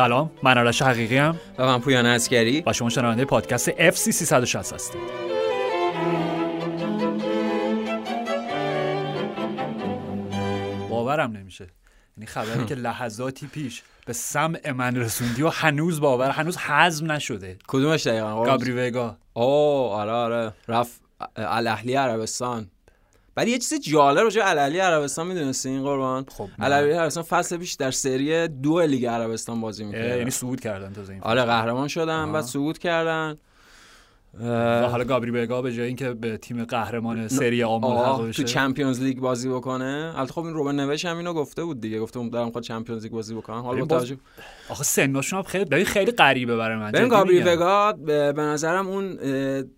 سلام من آرش حقیقی هم و من پویان اسکری و شما شنونده پادکست FC 360 هستید. باورم نمیشه. یعنی خبری که لحظاتی پیش به سمع من رسوندی و هنوز باور هنوز هضم نشده. کدومش دقیقا؟ گابری وگا اوه آره آره. رفت الاهلی عربستان. ولی یه چیز جالب راجع الاهلی عربستان می‌دونستی این قربان؟ خب الاهلی عربستان فصل پیش در سری دو لیگ عربستان بازی می‌کرد. یعنی صعود کردن تازه این آره قهرمان شدن. بعد صعود کردن. و حالا گابری وگا به جای اینکه به تیم قهرمان سری آ ملحق بشه. تو Champions League بازی بکنه؟ البته خب این روبن نوس هم اینو گفته بود دیگه گفته بود دارم خود Champions League بازی بکنم. حالا با توجه آخه سنشون هم خیلی ببین خیلی غریبه برای من ببین گابری. وگا به به نظرم اون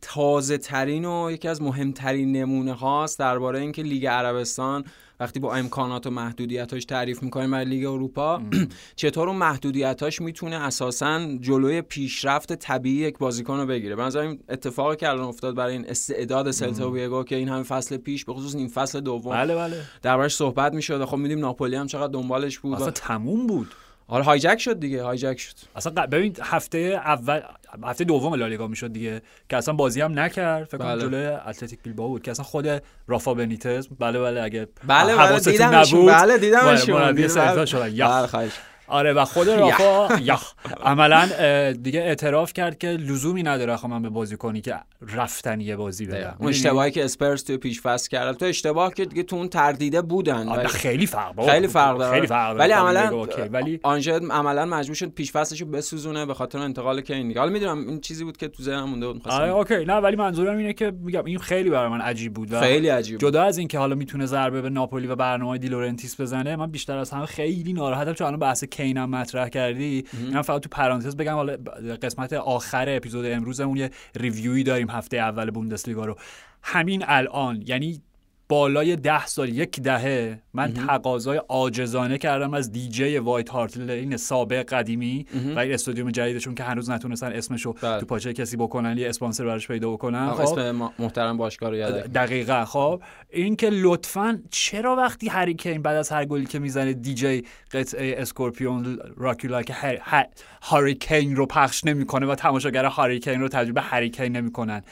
تازه ترین و یکی از مهمترین نمونه هاست درباره اینکه لیگ عربستان وقتی با امکانات و محدودیتاش تعریف می‌کنیم برای لیگ اروپا چطور اون محدودیتاش می‌تونه اساسا جلوی پیشرفت طبیعی یک بازیکن رو بگیره؟ به این اتفاقی که الان افتاد برای این استعداد سلتا ویگو که این همه فصل پیش به خصوص این فصل دوم بله بله. دربارش صحبت می‌شد خب میدیم ناپولی هم چقدر دنبالش بود اصلا تموم بود. آره هایجک شد دیگه هایجک شد. اصلا ببین هفته اول هفته دوم لالیگا می‌شد دیگه که اصلا بازی هم نکرد. فکر کنم بله. جلوی اتلتیک بیلبائو بود که اصلا خود رافا بنیتز بله بله اگه بله بله حواستون دیدمشون نبود. بله دیدمشون مربی دیدم. سلتا شدن. بله یخ خواهش. آره و خود رافا یخ. عملا دیگه اعتراف کرد که لزومی نداره خب من به بازی کنی که رفتنی بازی بدم اون اشتباهی که اسپرز توی پیش فصل کرد. تو اشتباه که دیگه تو اون تردیده بودن. آره، خیلی فرق. خیلی فرق داره. خیلی فرق. ولی عملا. ولی آنژه عملا مجبور شد پیش فصلشو بسوزونه به خاطر انتقال کین دیگه. حالا می‌دونم این چیزی بود که تو ذهنم مونده بود آره اوکی. نه ولی منظورم اینه که میگم این خیلی برای من عجیب بود خیلی عجیب. جدا از اینکه حالا می‌تونه ضربه به ناپولی و برنامه دلائورنتیس بزنه من بیشتر از همه خیلی ناراحتم چون الان بحث کینم مطرح کردی من فقط تو پرانتز بگم حالا قسمت آخر اپیزود امروزمون یه ریویوی داریم هفته اول بوندسلیگا رو. همین الان یعنی بالای ده سال یک دهه من تقاضای عاجزانه کردم از دیجی وایت هارت لین سابق قدیمی و این استودیوم جدیدشون که هنوز نتونستن اسمشو بله. تو پاچه کسی بکنن یه اسپانسر براش پیدا بکنن. خب. اسم محترم باشگاه رو یادم دقیقا. خب. این که لطفا چرا وقتی هری کین بعد از هر گلی که می‌زنه دیجی قطعه اسکورپیون Rock You Like a Hur- Hur- Hurricane رو پخش نمی‌کنه و تماشاگر Hurricane رو تجربه هری کین نمی‌کنن.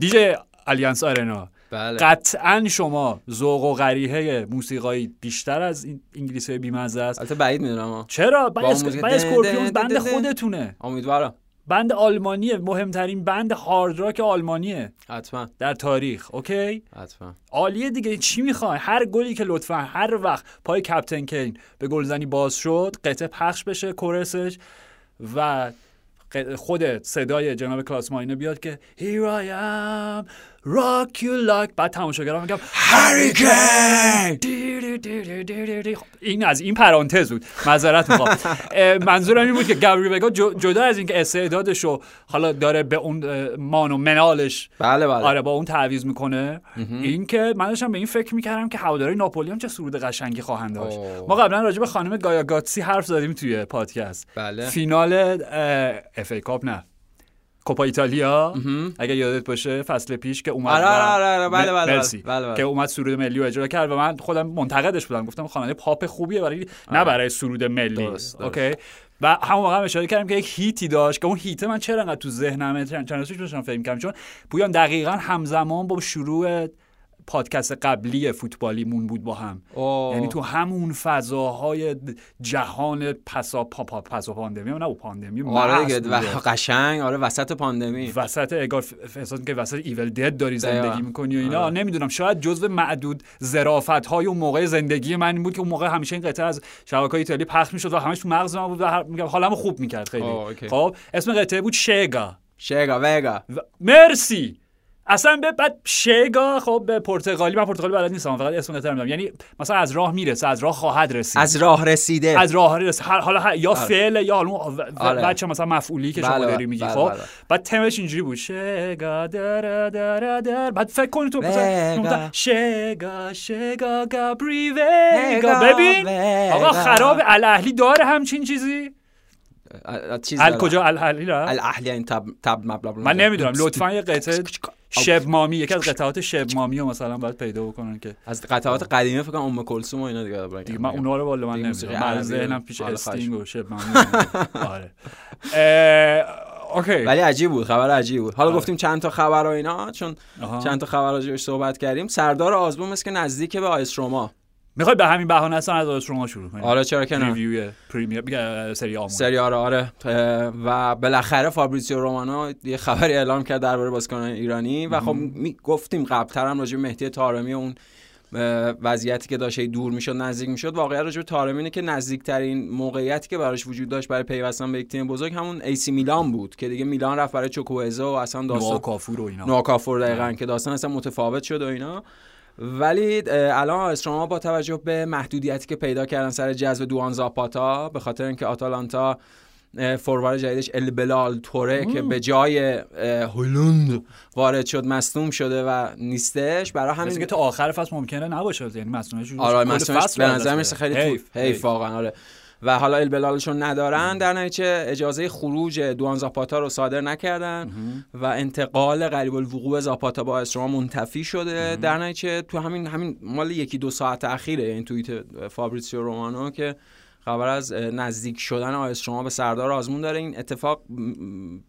دیجی الیانس آرنا. بله. قطعا شما ذوق و قریحه موسیقایی بیشتر از این انگلیسی بیمزه است. البته بعید می‌دونم چرا؟ بعد اسکورپیون band. خودتونه. امیدوارم. band آلمانیه مهمترین band hard rock آلمانیه. حتما. در تاریخ اوکی؟ حتما. عالیه دیگه. چی می‌خوای؟ هر گلی که لطفا هر وقت پای captain کین به گلزنی باز شد قطعه پخش بشه chorus ش و خود صدای جناب کلاس ماینه بیاد که Here I am. Rock you like بعد تماشاگران میگم هریکین این از این پرانتز بود. معذرت می‌خوام. منظورم این بود که گابری وگا جو- جدا از اینکه استعدادش رو حالا داره به اون مان و منالش بله بله. آره با اون تعویض می‌کنه. این که من داشتم به این فکر می‌کردم که هواداری ناپولی هم چه سرود قشنگی خواهند داشت. ما قبلا راجع به خانم گایا گاتسی حرف زدیم توی پادکست. بله. فینال FA Cup نه. کوپا ایتالیا اگه یادت باشه فصل پیش که اومد آره، و- آره، آره، آره، بله، بله، مرسی. بله، بله. که اومد سرود ملی رو اجرا کرد و من خودم منتقدش بودم گفتم خواننده پاپ خوبیه برای نه برای سرود ملی درست، درست. اوکی و همون موقع هم اشاره کردم که یک hit ی داشت که اون hit ه من چرا انقدر تو ذهنمه چند روزش داشتم فکر می‌کردم چون پویان دقیقا همزمان با شروع پادکست قبلی فوتبالیمون بود با هم اوه. یعنی تو همون فضاهای جهان پسا پا پا پسا پاندمی نه پاندمی آره. و قشنگ آره وسط پاندمی وسط اگار احساس که وسط ایول دد داری. زندگی می‌کنی و اینا آره. نمی‌دونم شاید جزو معدود ظرافت های اون موقع زندگی من بود که اون موقع همیشه این قطعه از شبکه ایتالی پخش می‌شد و همش تو مغز من بود و هر- حالمو خوب می‌کرد خیلی آه،. خب اسم قطعه بود شگا شگا وگا مرسی اصلا به بعد شگا خب به پرتغالی. من پرتغالی بلد نیستم فقط اسم قطعه رو می‌دونم یعنی مثلا از راه می‌رسه از راه خواهد رسید. از راه رسیده. از راه رسید حالا یا فعل یا حالا آره. بچه مثلا مفعولی که شما بله، داری میگی بله، خب؟ بله. بعد تمش اینجوری بود. شگا در در در بعد فکر کن تو. مثلا شگا شگا گابری وگا ببین. آقا خراب الاهلی داره همچین چیزی؟ چیز ال کجا؟ الاهلی رفت الاهلی این تب تب مبلغ من نمی‌دونم. لطفا یه قطعه شب مامی یکی از قطعات شب مامی رو مثلا باید پیدا بکنن که از قطعات قدیمی فکر کنم ام کلثوم و اینا دیگه دیگه من اونا رو والا من نمی‌دونم. من ذهنم پیش استینگ و شب مامی آره. اوکی. ولی عجیب بود. خبر عجیب بود. حالا گفتیم چند تا خبر و اینا چون چند تا خبر راجعش صحبت کردیم. سردار آزمون مثل که نزدیک به AS روما. می‌خوای به همین بهانه اصلا از روما شروع کنیم آره چرا که نه. review premier سری آمون. سری آره آره. و بالاخره فابریزیو رومانو یه خبری اعلام کرد درباره بازیکن ایرانی و خب می گفتیم قبلتر هم راجع مهدی طارمی اون وضعیتی که داشته دور می‌شد نزدیک می‌شد. واقعا راجع به طارمی اینه که نزدیکترین موقعیتی که براش وجود داشت برای پیوستن به یک تیم بزرگ همون AC میلان بود که دیگه میلان رفت برای چوکوئزه و اصلا داستان نوآ اوکافور و اینا. نوآ اوکافور دقیقاً که داستان اصلا متفاوت شد و اینا. ولی الان AS روما با توجه به محدودیتی که پیدا کردن سر جذب دوان زاپاتا به خاطر اینکه آتالانتا فوروارد جدیدش البلال توره که به جای هولوند وارد شد مصدوم شده و نیستش برای همین که تا آخر فصل ممکنه نباشه یعنی مصدومش آره مصدومش به نظر می‌رسه خیلی حیف حیف. واقعا آره. و حالا البلالشون ندارن در نتیجه اجازه خروج دوان زاپاتا رو صادر نکردن و انتقال قریب الوقوع زاپاتا با اسرما منتفی شده. در نتیجه تو همین همین مال یکی دو ساعت اخیره این توییت فابریسیو رومانو که خبر از نزدیک شدن AS روما به سردار آزمون داره. این اتفاق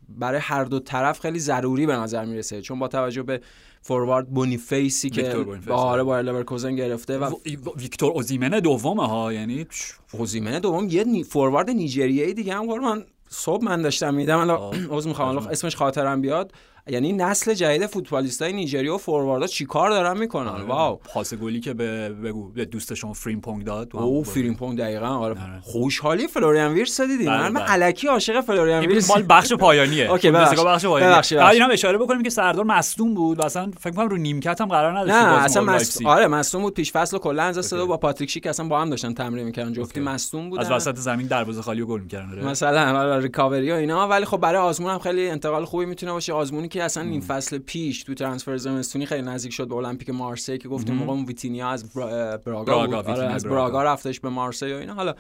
برای هر دو طرف خیلی ضروری به نظر می‌رسه چون با توجه به فوروارد بونیفیسی که آره با لورکوزن گرفته و ویکتور اوزیمن دومه ها یعنی اوزیمن دوم یه نی... فوروارد نیجریه‌ای دیگه هم من صبح من داشتم می‌دیدم الان عذر می‌خوام اسمش خاطرم بیاد. یعنی نسل جدید فوتبالیستای نیجریه و فورواردا چیکار دارن می‌کنن؟ آره. wow. پاس گلی که به بگو به دوست شما فریمپونگ داد او فریمپونگ دقیقاً. آره. آره. خوشحالی فلوریان ویرس دیدی من من الکی عاشق فلوریان ویرس مال بخش پایانیه. اوکی بخش بخش پایانیه. اینم اشاره بکنیم که سردار مصدوم بود و اصلا فکر کنم رو نیمکت هم قرار نداشت نه اصلا مص... آره مصدوم بود. پیش فصل کلا از صدا با پاتریک شیک اصلا با هم داشتن تمرین می‌کردن. جفتی مصدوم بودن. از وسط زمین دروازه خالی و گل می‌کردن. مثلا آره ریکاوری و اینا. ولی خب برای آزمون هم خیلی انتقال خوبی می‌تونه باشه. آزمونی که اصلا این فصل پیش تو ترانسفر زمستونی خیلی نزدیک شد به المپیک مارسی که گفتیم موقع ویتینیا از براگا, براگا آره از براگا. رفتش به مارسی و اینا. حالا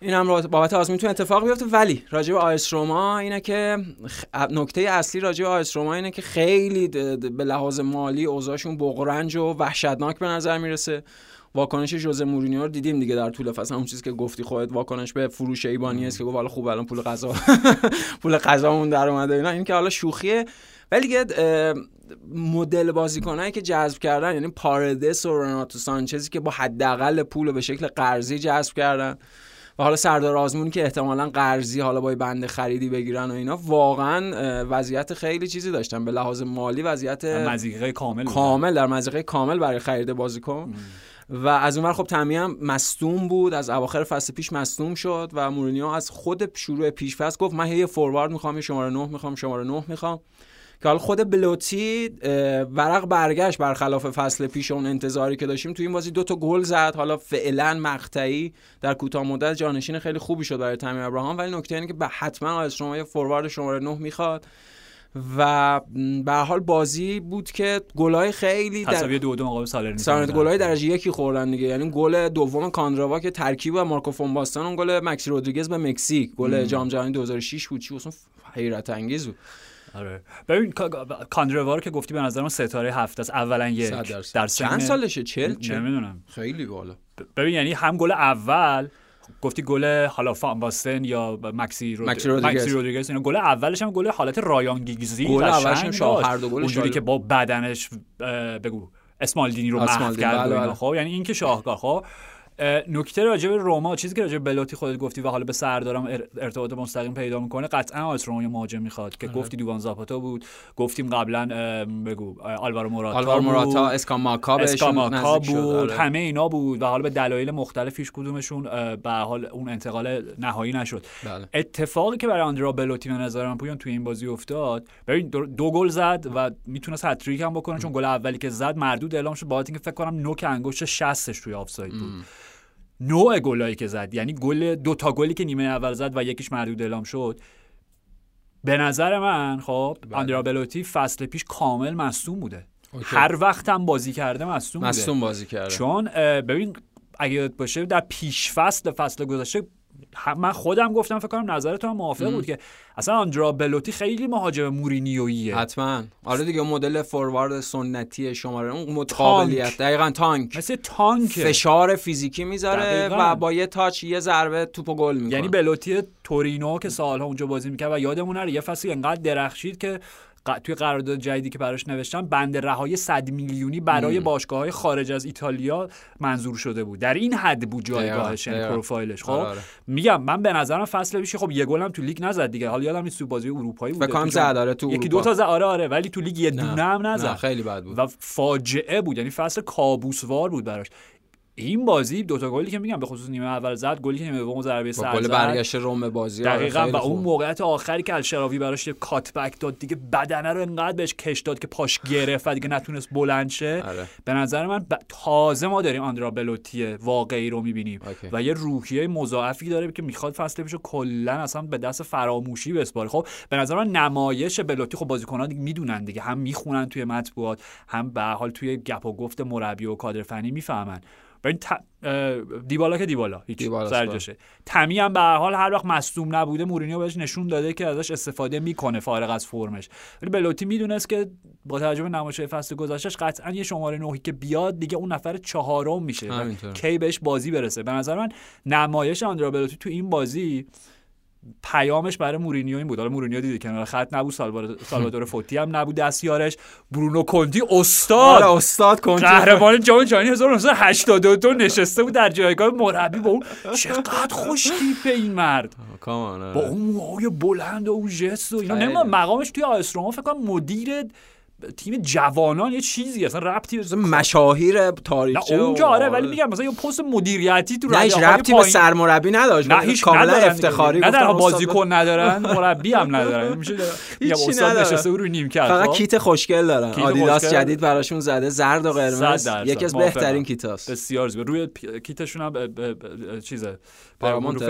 این هم بابت آزمون تو اتفاق بیفته. ولی راجع به آیس روما اینه که نکته اصلی راجع به آیس روما اینه که خیلی به لحاظ مالی اوضاعشون بغرنج و وحشتناک به نظر می‌رسه. واکنش جوزه مورینیو رو دیدیم دیگه در طول فصل. اون چیزی که گفتی خودت واکنش به فروش ایبانی است که گفت حالا خوب الان پول غذا پول غذامون در اومده اینا. این که حالا شوخیه ولی دیگه مدل بازیکنایی که جذب کردن یعنی پاردس و رناتو سانچزی که با حداقل پول به شکل قرضی جذب کردن. و حالا سردار آزمونی که احتمالا قرضی حالا با بند خریدی بگیرن و اینا واقعا وضعیت خیلی چیزی داشتن. به لحاظ مالی وضعیت مزیقه کامل کامل در مزیقه کامل برای خرید بازیکن. و از اونور خب تامی هم مصدوم بود از اواخر فصل پیش مصدوم شد و مورینیو از خود شروع پیش فصل گفت من یه فوروارد می‌خوام یه شماره 9 می‌خوام شماره 9 می‌خوام. که حالا خود بلوتی ورق برگشت برخلاف فصل پیش اون انتظاری که داشتیم. تو این بازی دو تا گل زد. حالا فعلا مقطعی در کوتاه مدت جانشین خیلی خوبی شد برای تامین ابراهام. ولی نکته اینه که به حتما از شما یه فوروارد شماره 9 می‌خواد. و به حال بازی بود که گلای خیلی در دو دو مقابل سالرنیتانا گلای درجه یکی خوردن دیگه. یعنی گل دوم کاندراوا که ترکیب با مارکو فون باستان اون گل مکسی رودریگز به مکزیک. گل جام جهانی 2006 بود. چی؟ اصلا حیرت انگیز بود. آره. ببین کاندروار که گفتی به نظر من ستاره هفت است. اولا یک. در سن چند سالشه 40 نمی‌دونم. خیلی بالا. ببین یعنی هم گل اول گفتی گل حالا فان باستن یا مکسی رود... مکسی رودریگز. اینا گل اولش هم گل حالت رایان گیگزی گل اولش هم شاه اونجوری که با بدنش بگو اسمالدینی رو محو کرد بله بله. خب یعنی این که شاهکار. خب نکته راجع به روما چیزی که راجع به بلوتی خودت گفتی و حالا به سردارم ارتباط مستقیم پیدا می‌کنه قطعا آیس روما مهاجم می‌خواد. که آره. گفتی دوان زاپاتا بود. گفتیم قبلا بگو آلوارو موراتا آلوارو موراتا اسکاماکا اسکاماکا بود. آره. همه اینا بود و حالا به دلایل مختلف هیچ کدومشون به حال اون انتقال نهایی نشد. بله. اتفاقی که برای آندرا بلوتی به نظر من پویان توی این بازی افتاد ببین دو, گل زد و می‌تونست هت‌تریک هم بکنه چون گل اولی که زد مردود اعلام شد با اینکه فکر کنم نوک انگشت 60 توی آفساید بود. نوع گلایی که زد. یعنی گل دو تا گلی که نیمه اول زد و یکیش مردود اعلام شد. به نظر من خب بله. آندرا بلوتی فصل پیش کامل مصدوم بوده. اوکی. هر وقت هم بازی کرده مصدوم بوده. بازی کرده. چون ببین اگه باشه در پیش فصل فصل گذشته من خودم گفتم فکر کنم نظر تو هم موافق بود که اصلا آندرا بلوتی خیلی مهاجم مورینیویه حتما. آره دیگه مدل فوروارد سنتی شماره اون متقابلیت دقیقا تانک. مثل تانک فشار فیزیکی می‌ذاره و با یه تاچ یه ضربه توپو گل می‌کنه. یعنی بلوتی تورینو که سالها اونجا بازی می‌کرد و یادمون نره یه فصلی انقدر درخشید که توی قرارداد جدیدی که براش نوشتن بند رهای 100 میلیونی برای باشگاه های خارج از ایتالیا منظور شده بود. در این حد بود جایگاهش یعنی پروفایلش. خب؟ آره، آره. میگم من به نظرم فصل پیش خب یه گلم تو لیگ نزد دیگه. حالا یادم نیست تو بازی اروپایی بود فکر زد آره تو یکی دو تا زد. آره آره ولی تو لیگ یه دونه هم نزد. خیلی بد بود. و فاجعه بود. یعنی فصل کابوسوار بود براش. این بازی دوتا گلی که میگم به خصوص نیمه اول زد گلی که نیمه دوم ضربه سر گل برگشت روم بازی آره، دقیقاً و اون موقعیت آخری که الشراوی براش یه کات بک داد دیگه بدنه رو انقدر بهش کش داد که پاش گرفت و دیگه نتونست بلند شه. آره. به نظر من ب... تازه ما داریم آندرا بلوتی واقعی رو می‌بینیم و یه روحیه مضاعفی داره که می‌خواد فصل پیشو کلا اصلا به دست فراموشی بسپاره. خب به نظر من نمایش بلوتی خب بازیکن‌ها دیگه می‌دونن دیگه. هم می‌خونن توی مطبوعات هم به حال توی گپ و گفت مربی و کادر فنی می‌فهمن. این ت... دیبالا که دیبالا هیچ سرجاشه تمی هم به هر حال هر وقت مصدوم نبوده مورینیو بهش نشون داده که ازش استفاده می‌کنه فارغ از فرمش. ولی بلوتی می‌دونست که با توجه به نمایش فصل گذشتهش قطعا یه شماره نوحی که بیاد دیگه اون نفر چهارم میشه کی بهش بازی برسه. به نظر من نمایش آندرا بلوتی تو این بازی پیامش برای مورینیو این بود. حالا مورینیو دیدی کنار خط نبود سالوادور فوتی هم نبود دستیارش. برونو کنتی استاد. آره استاد کنتی. قهرمان جام جهانی 1982 نشسته بود در جایگاه مربی با اون. چقدر خوش تیپ این مرد. با اون موهای بلند و اون جست و اینا. مقامش توی آیس روما فکر کنم مدیر تیم جوانان یه چیزی اصلا ربطی به مشاهیر تاریخچه نه اونجا آره ولی میگم مثلا یه پست مدیریتی تو هیچ ربطی به سرمربی نداشت. نه هیچ کاملا افتخاری نه در بازیکن ندارن مربی هم ندارن. میشه یا استاد نشسته رو نیم کرد فقط خب؟ کیت خوشگل دارن آدیداس جدید براشون زده. زرد و قرمز. یکی از بهترین کیتاست. بسیار زیبا. روی کیتشون هم چیزه. Paramount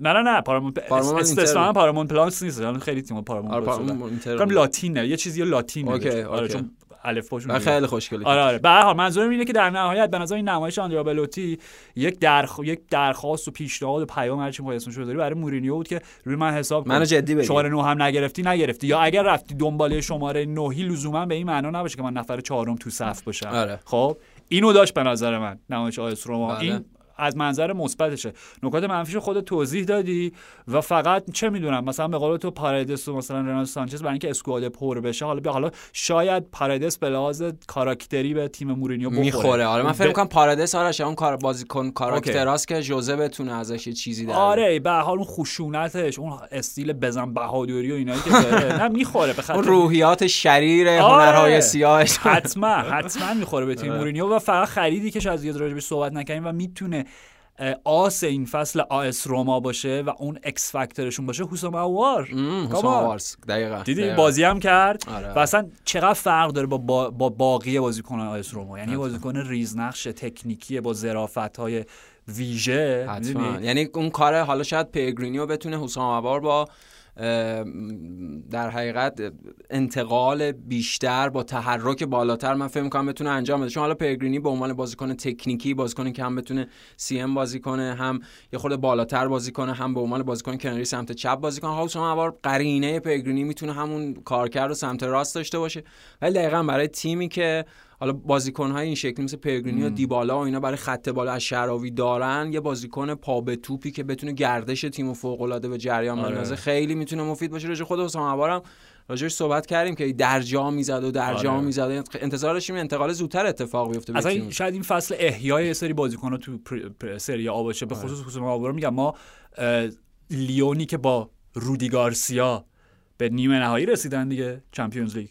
نه نه نه Paramount استثنا Paramount Plus نیست خیلی تیم Paramount لاتینه یه چیزی لاتین آره چون الفباشون خیلی خوشگله آره آره. به هر حال منظورم اینه که در نهایت به نظر این نمایش آندره‌آ بلوتی یک درخ... یک درخواست و پیشنهاد و پیام هر چی اسمش داری برای مورینیو بود که روی من حساب منو جدی بگیر شماره 9 هم نگرفتی نگرفتی. یا اگر رفتی دنباله شماره 9 لزوما به این معنا نباشه که من نفر چهارم تو صف باشم. آره. خب اینو داشت به نظر من نمایش آ اس روما. بله. این از منظر مثبتشه. نکات منفیش خود توضیح دادی و فقط چه می‌دونم مثلا به قول تو پاردس و مثلا رنالدو سانچز برای اینکه squad پر بشه حالا بیا حالا شاید پاردس به لحاظ کاراکتری به تیم مورینیو بخوره. می‌خوره. آره من فکر می‌کنم پاردس آره اون کاربازیکن character است که جوزه بتونه ازش یه چیزی در آره به هر حال اون خشونتش اون استیل بزن بهادری و اینایی که داره نه می‌خوره به اون روحیات شریر آره. هنرهای سیاهش. حتما حتما می‌خوره به تیم آره. مورینیو و فقط خریدی که شاید زیاد راجبش صحبت نکنیم و می‌تونه آس این فصل آ اس روما باشه و اون X factor شون باشه حسام اوار حسام دقیقاً دیدی؟ بازی هم کرد. آره. و اصلا چقدر فرق داره با, با, باقی بازیکنان آ اس روما؟ یعنی بازیکن ریزنقش تکنیکی با ظرافت های ویژه یعنی اون کار حالا شاید پلگرینی بتونه حسام اوار با در حقیقت انتقال بیشتر با تحرک بالاتر من فکر می‌کنم بتونه انجام بده. چون حالا پرگرینی به عنوان بازیکن تکنیکی بازیکن که هم بتونه سی ام بازی کنه هم یه خورده بالاتر بازی کنه هم به عنوان بازیکن کناری سمت چپ بازی کنه. حالا بار قرینه پرگرینی می‌تونه همون کارکرد و سمت راست داشته باشه. ولی دقیقا برای تیمی که حالا بازیکن های این شکلی مثل پرگرینی و دیبالا و اینا برای خط بالا از شراوی دارن. یه بازیکن پا به توپی که بتونه گردش تیم فوق العاده به جریان آره. بندازه. خیلی می‌تونه مفید باشه. راجع خود حسام عبارم راجبش صحبت کردیم که در جا می‌زد و در جا آره. می‌زد. انتظار داشتیم انتقال زودتر اتفاق بیفته اصلا شاید این فصل احیای یه سری بازیکن‌ها تو سری آ باشه. به آره. خصوص اوارم میگم ما لیونی که با رودی گارسیا به نیمه نهایی رسیدن دیگه Champions League.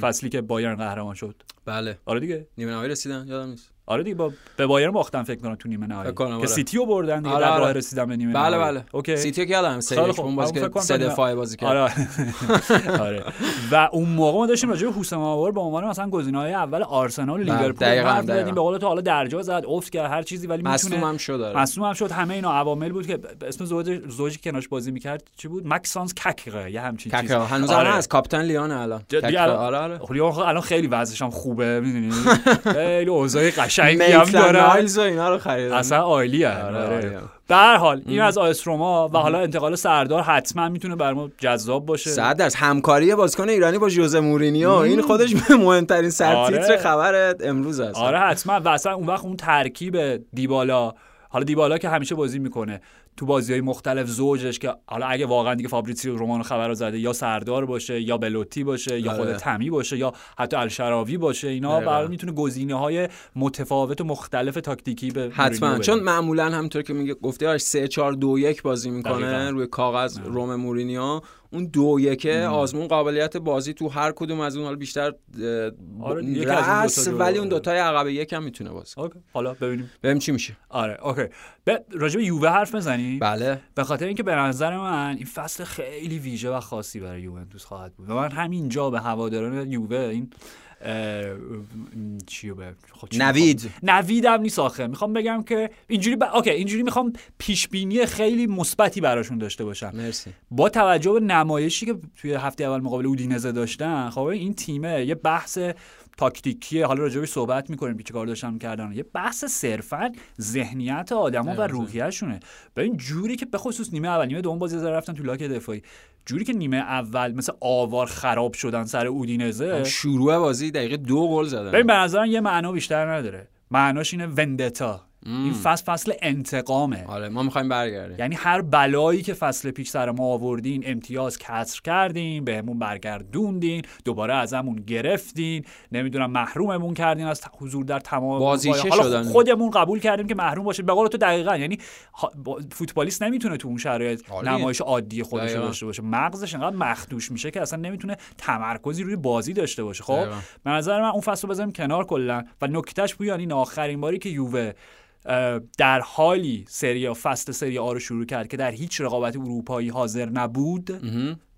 فصلی که بایرن قهرمان شد. بله. آره دیگه. نیمه نهایی رسیدن یادم نیست. آره دیگه با به بایرن باختن فکر کنم تو نیمه نهایی. که آره. سیتی رو بردن دیگه آره در آره. راه رسیدن به نیمه بله بله. اوکی. سیتی که یادم سه اون بازی که سه دفاعی بازی کرد. آره. آره. و اون موقع ما داشتیم راجع به حسام آور به عنوان مثلا گزینه‌های اول آرسنال و بله، لیورپول حرف زدیم. به قول تو حالا درجا زد افت کرد هر چیزی ولی می‌تونه مصدوم هم شد آره. مصدوم هم شد. همه اینا عوامل بود که اسم زوج زوجی که کناش بازی می‌کرد. چی بود؟ ماکسانس کاکره یه همچین چیزی. هنوز از کاپیتان لیون الان. آره آره. خب الان خیلی وضعش هم خوبه می‌دونی؟ خیلی اوضاع قشنگی هم داره نایلز و اینا رو خریدن اصلا عالیه. آره، آره. به هر حال این از آیس روما و حالا انتقال سردار حتما می‌تونه بر ما جذاب باشه. صد درصد همکاری بازیکن ایرانی با ژوزه مورینیو. این خودش مهمترین سرتیتر آره. خبر امروز است. آره حتما. و اصلا اون وقت اون ترکیب دیبالا حالا دیبالا که همیشه بازی می‌کنه. تو بازی های مختلف زوجش که حالا اگه واقعا دیگه فابریزیو رومانو خبر رو زده یا سردار باشه یا بلوتی باشه یا خود آره. تمی باشه یا حتی الشعراوی باشه اینا. برای می‌تونه گزینه های متفاوت و مختلف تاکتیکی به حتما چون. معمولا همونطور که میگه گفته آره 3 4 2 1 بازی می‌کنه دقیقاً. روی کاغذ روم مورینیو اون دو یکه. آزمون قابلیت بازی تو هر کدوم از اون حالا بیشتر آره، ب- یکی از اون رأس ولی اون دوتای عقب یک هم می‌تونه باز اوکی. حالا ببینیم. ببینیم چی میشه. آره اوکی. به راجع به یووه حرف بزنیم بله. به خاطر اینکه به نظر من این فصل خیلی ویژه و خاصی برای یوونتوس خواهد بود. و من همینجا به هواداران یووه این چیو به خب نوید. نویدم نیست آخه. می‌خوام بگم که اینجوری ب... اوکی اینجوری می‌خوام پیش بینی خیلی مثبتی براشون داشته باشم. مرسی. با توجه به نمایشی که توی هفته اول مقابل اودینزه داشتن خب این تیمه یه بحث تاکتیکیه حالا راجعش صحبت می‌کنیم که چه کار داشتن می‌کردن. یه بحث صرفا ذهنیت آدما و. روحیهشونه. ببین جوری که به خصوص نیمه اول نیمه دوم بازی رفتن تو لاک دفاعی. جوری که نیمه اول مثل آوار خراب شدن سر اودینزه. شروع بازی دقیقه دو گل زدن. ببین به نظرم یه معنا بیشتر نداره. معناش اینه وندتا. این فصل فصل انتقامه آره ما می‌خوایم برگردیم یعنی هر بلایی که فصل پیش سر ما آوردین امتیاز کسر کردین بهمون برگردوندین دوباره ازمون گرفتین نمی‌دونم محروممون کردین از حضور در تمام اروپای. حالا. خودمون قبول کردیم که محروم باشید به قول تو دقیقا یعنی فوتبالیست نمی‌تونه تو اون شرایط عالی. نمایش عادی خودش. داشته باشه مغزش انقدر مخدوش میشه که اصلا نمی‌تونه تمرکزی روی بازی داشته باشه خب. به نظر من اون فصل رو بذاریم کنار کلا و نکتهش پویان این آخرین باری که یووه در حالی سری فصل سری آ رو شروع کرد که در هیچ رقابت اروپایی حاضر نبود.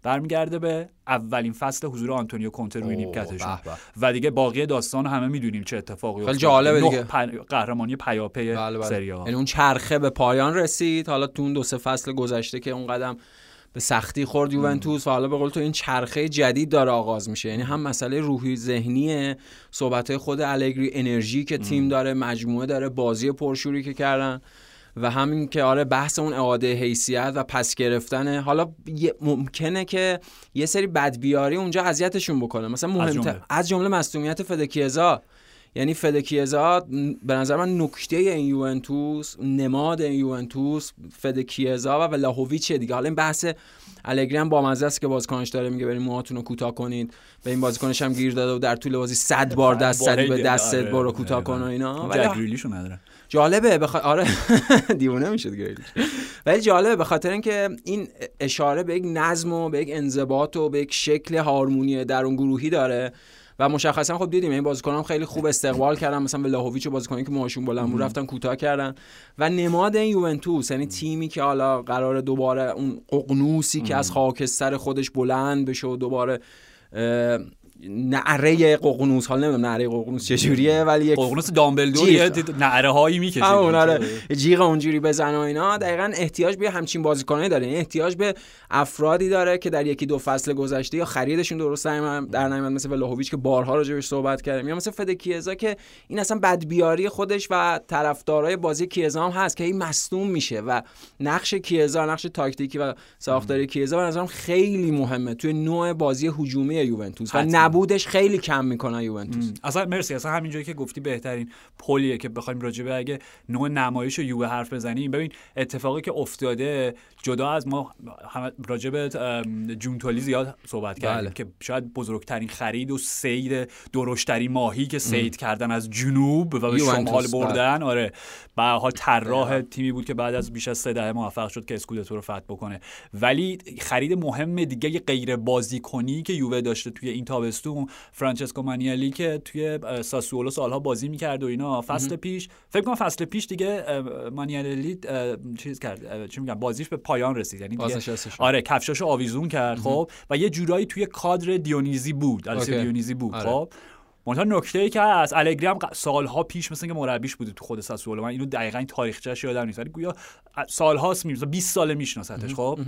برمیگرده به اولین فصل حضور آنتونیو کونته روی نیمکتشون به. و دیگه باقی داستان همه می‌دونیم چه اتفاقی افتاد. جالبه دیگه. پ- قهرمانی پیاپی بله بله. سری یعنی اون چرخه به پایان رسید حالا تو اون دو سه فصل گذشته که اون قدم به سختی خورد یوونتوس و حالا به قول تو این چرخه جدید داره آغاز میشه. یعنی هم مسئله روحی ذهنی صحبت خود الگری انرژی که تیم داره مجموعه داره بازی پرشوری که کردن و همین که آره بحث اون اعاده حیثیت و پس گرفتن. حالا ممکنه که یه سری بدبیاری اونجا اذیتشون بکنه. مثلا مهمتر. از جمله مصونیت فدکیزا. یعنی فدکیزا به نظر من نکته این یوونتوس نماد این یوونتوس فدکیزا و ولاهویچ دیگه. حالا این بحث الگری هم با است که بازیکنش داره میگه بریم موهاتون رو کوتاه کنید به این بازیکنش هم گیر داده و در طول بازی 100 بار دست زدی به دستت آره، برو کوتاه. کن و اینا. ولی نداره. جالبه بخ... آره. دیوونه می‌شد گریلیش ولی جالبه به خاطر اینکه این اشاره به یک نظم و به یک انضباط و به یک شکل هارمونی در اون گروهی داره. و مشخصا خب دیدیم این بازیکنان خیلی خوب استقبال کردن مثلا ولاهویچ و بازیکنانی که موهاشون بلند بود رفتن کوتاه کردن. و نماد این یوونتوس یعنی تیمی که حالا قرار دوباره اون ققنوسی که از خاکستر خودش بلند بشه و دوباره نعره ققنوس حالا نمی‌دونم نعره ققنوس چجوریه ولی یک قرقنوس دامبلدور. یه نعره هایی می‌کشه. همون آره. جیغ اونجوری بزنه و اینا. دقیقا احتیاج به همچین بازیکنایی داره. یعنی احتیاج به افرادی داره که در یکی دو فصل گذشته یا خریدشون درست در در نیامد. مثل ولاهویچ که بارها راجبش صحبت کردیم. یا مثل فدکیزا که این اصلا بدبیاری خودش و طرفدارای بازی کیزا هم هست که این مصدوم میشه و نقش کیزا نقش تاکتیکی و ساختاری کیزا به نظرم خیلی مهمه توی نوع بازی هجومی یوونتوس. و. نبودش خیلی کم می‌کنه یوونتوس. اصلا مرسی اصلا همینجایی که گفتی بهترین پلیه که بخوایم راجع به اگه نوع نمایش و یووه حرف بزنیم ببین اتفاقی که افتاده جدا از ما راجع به ام، جونتولی زیاد صحبت کردیم بله. که شاید بزرگترین خرید و سید درشترین ماهی که سید کردن از جنوب و به شمال بله. بردن آره به هر حال طراح دقیقاً. تیمی بود که بعد از بیش از سه دهه موفق شد که اسکودتو رو فتح بکنه ولی خرید مهم دیگه غیر بازیکنی که یووه داشته توی این تابستون فرانچسکو مانیالی که توی ساسولو سالها بازی می‌کرد و اینا. فصل پیش فکر کنم فصل پیش دیگه مانیالی چیز کرد چی میگم بازیش به پایان رسید. یعنی دیگه. آره کفشاشو آویزون کرد خب. و یه جورایی توی کادر دیونیزی بود اوکی. دیونیزی بود آره. خب. منتها نکته ای که از الگری هم سالها پیش مثل که مربیش بوده تو خود ساسولو من اینو دقیقا تاریخچه‌اش یادم نیست. ولی گویا سالهاست میشه 20 ساله میشناستش خب.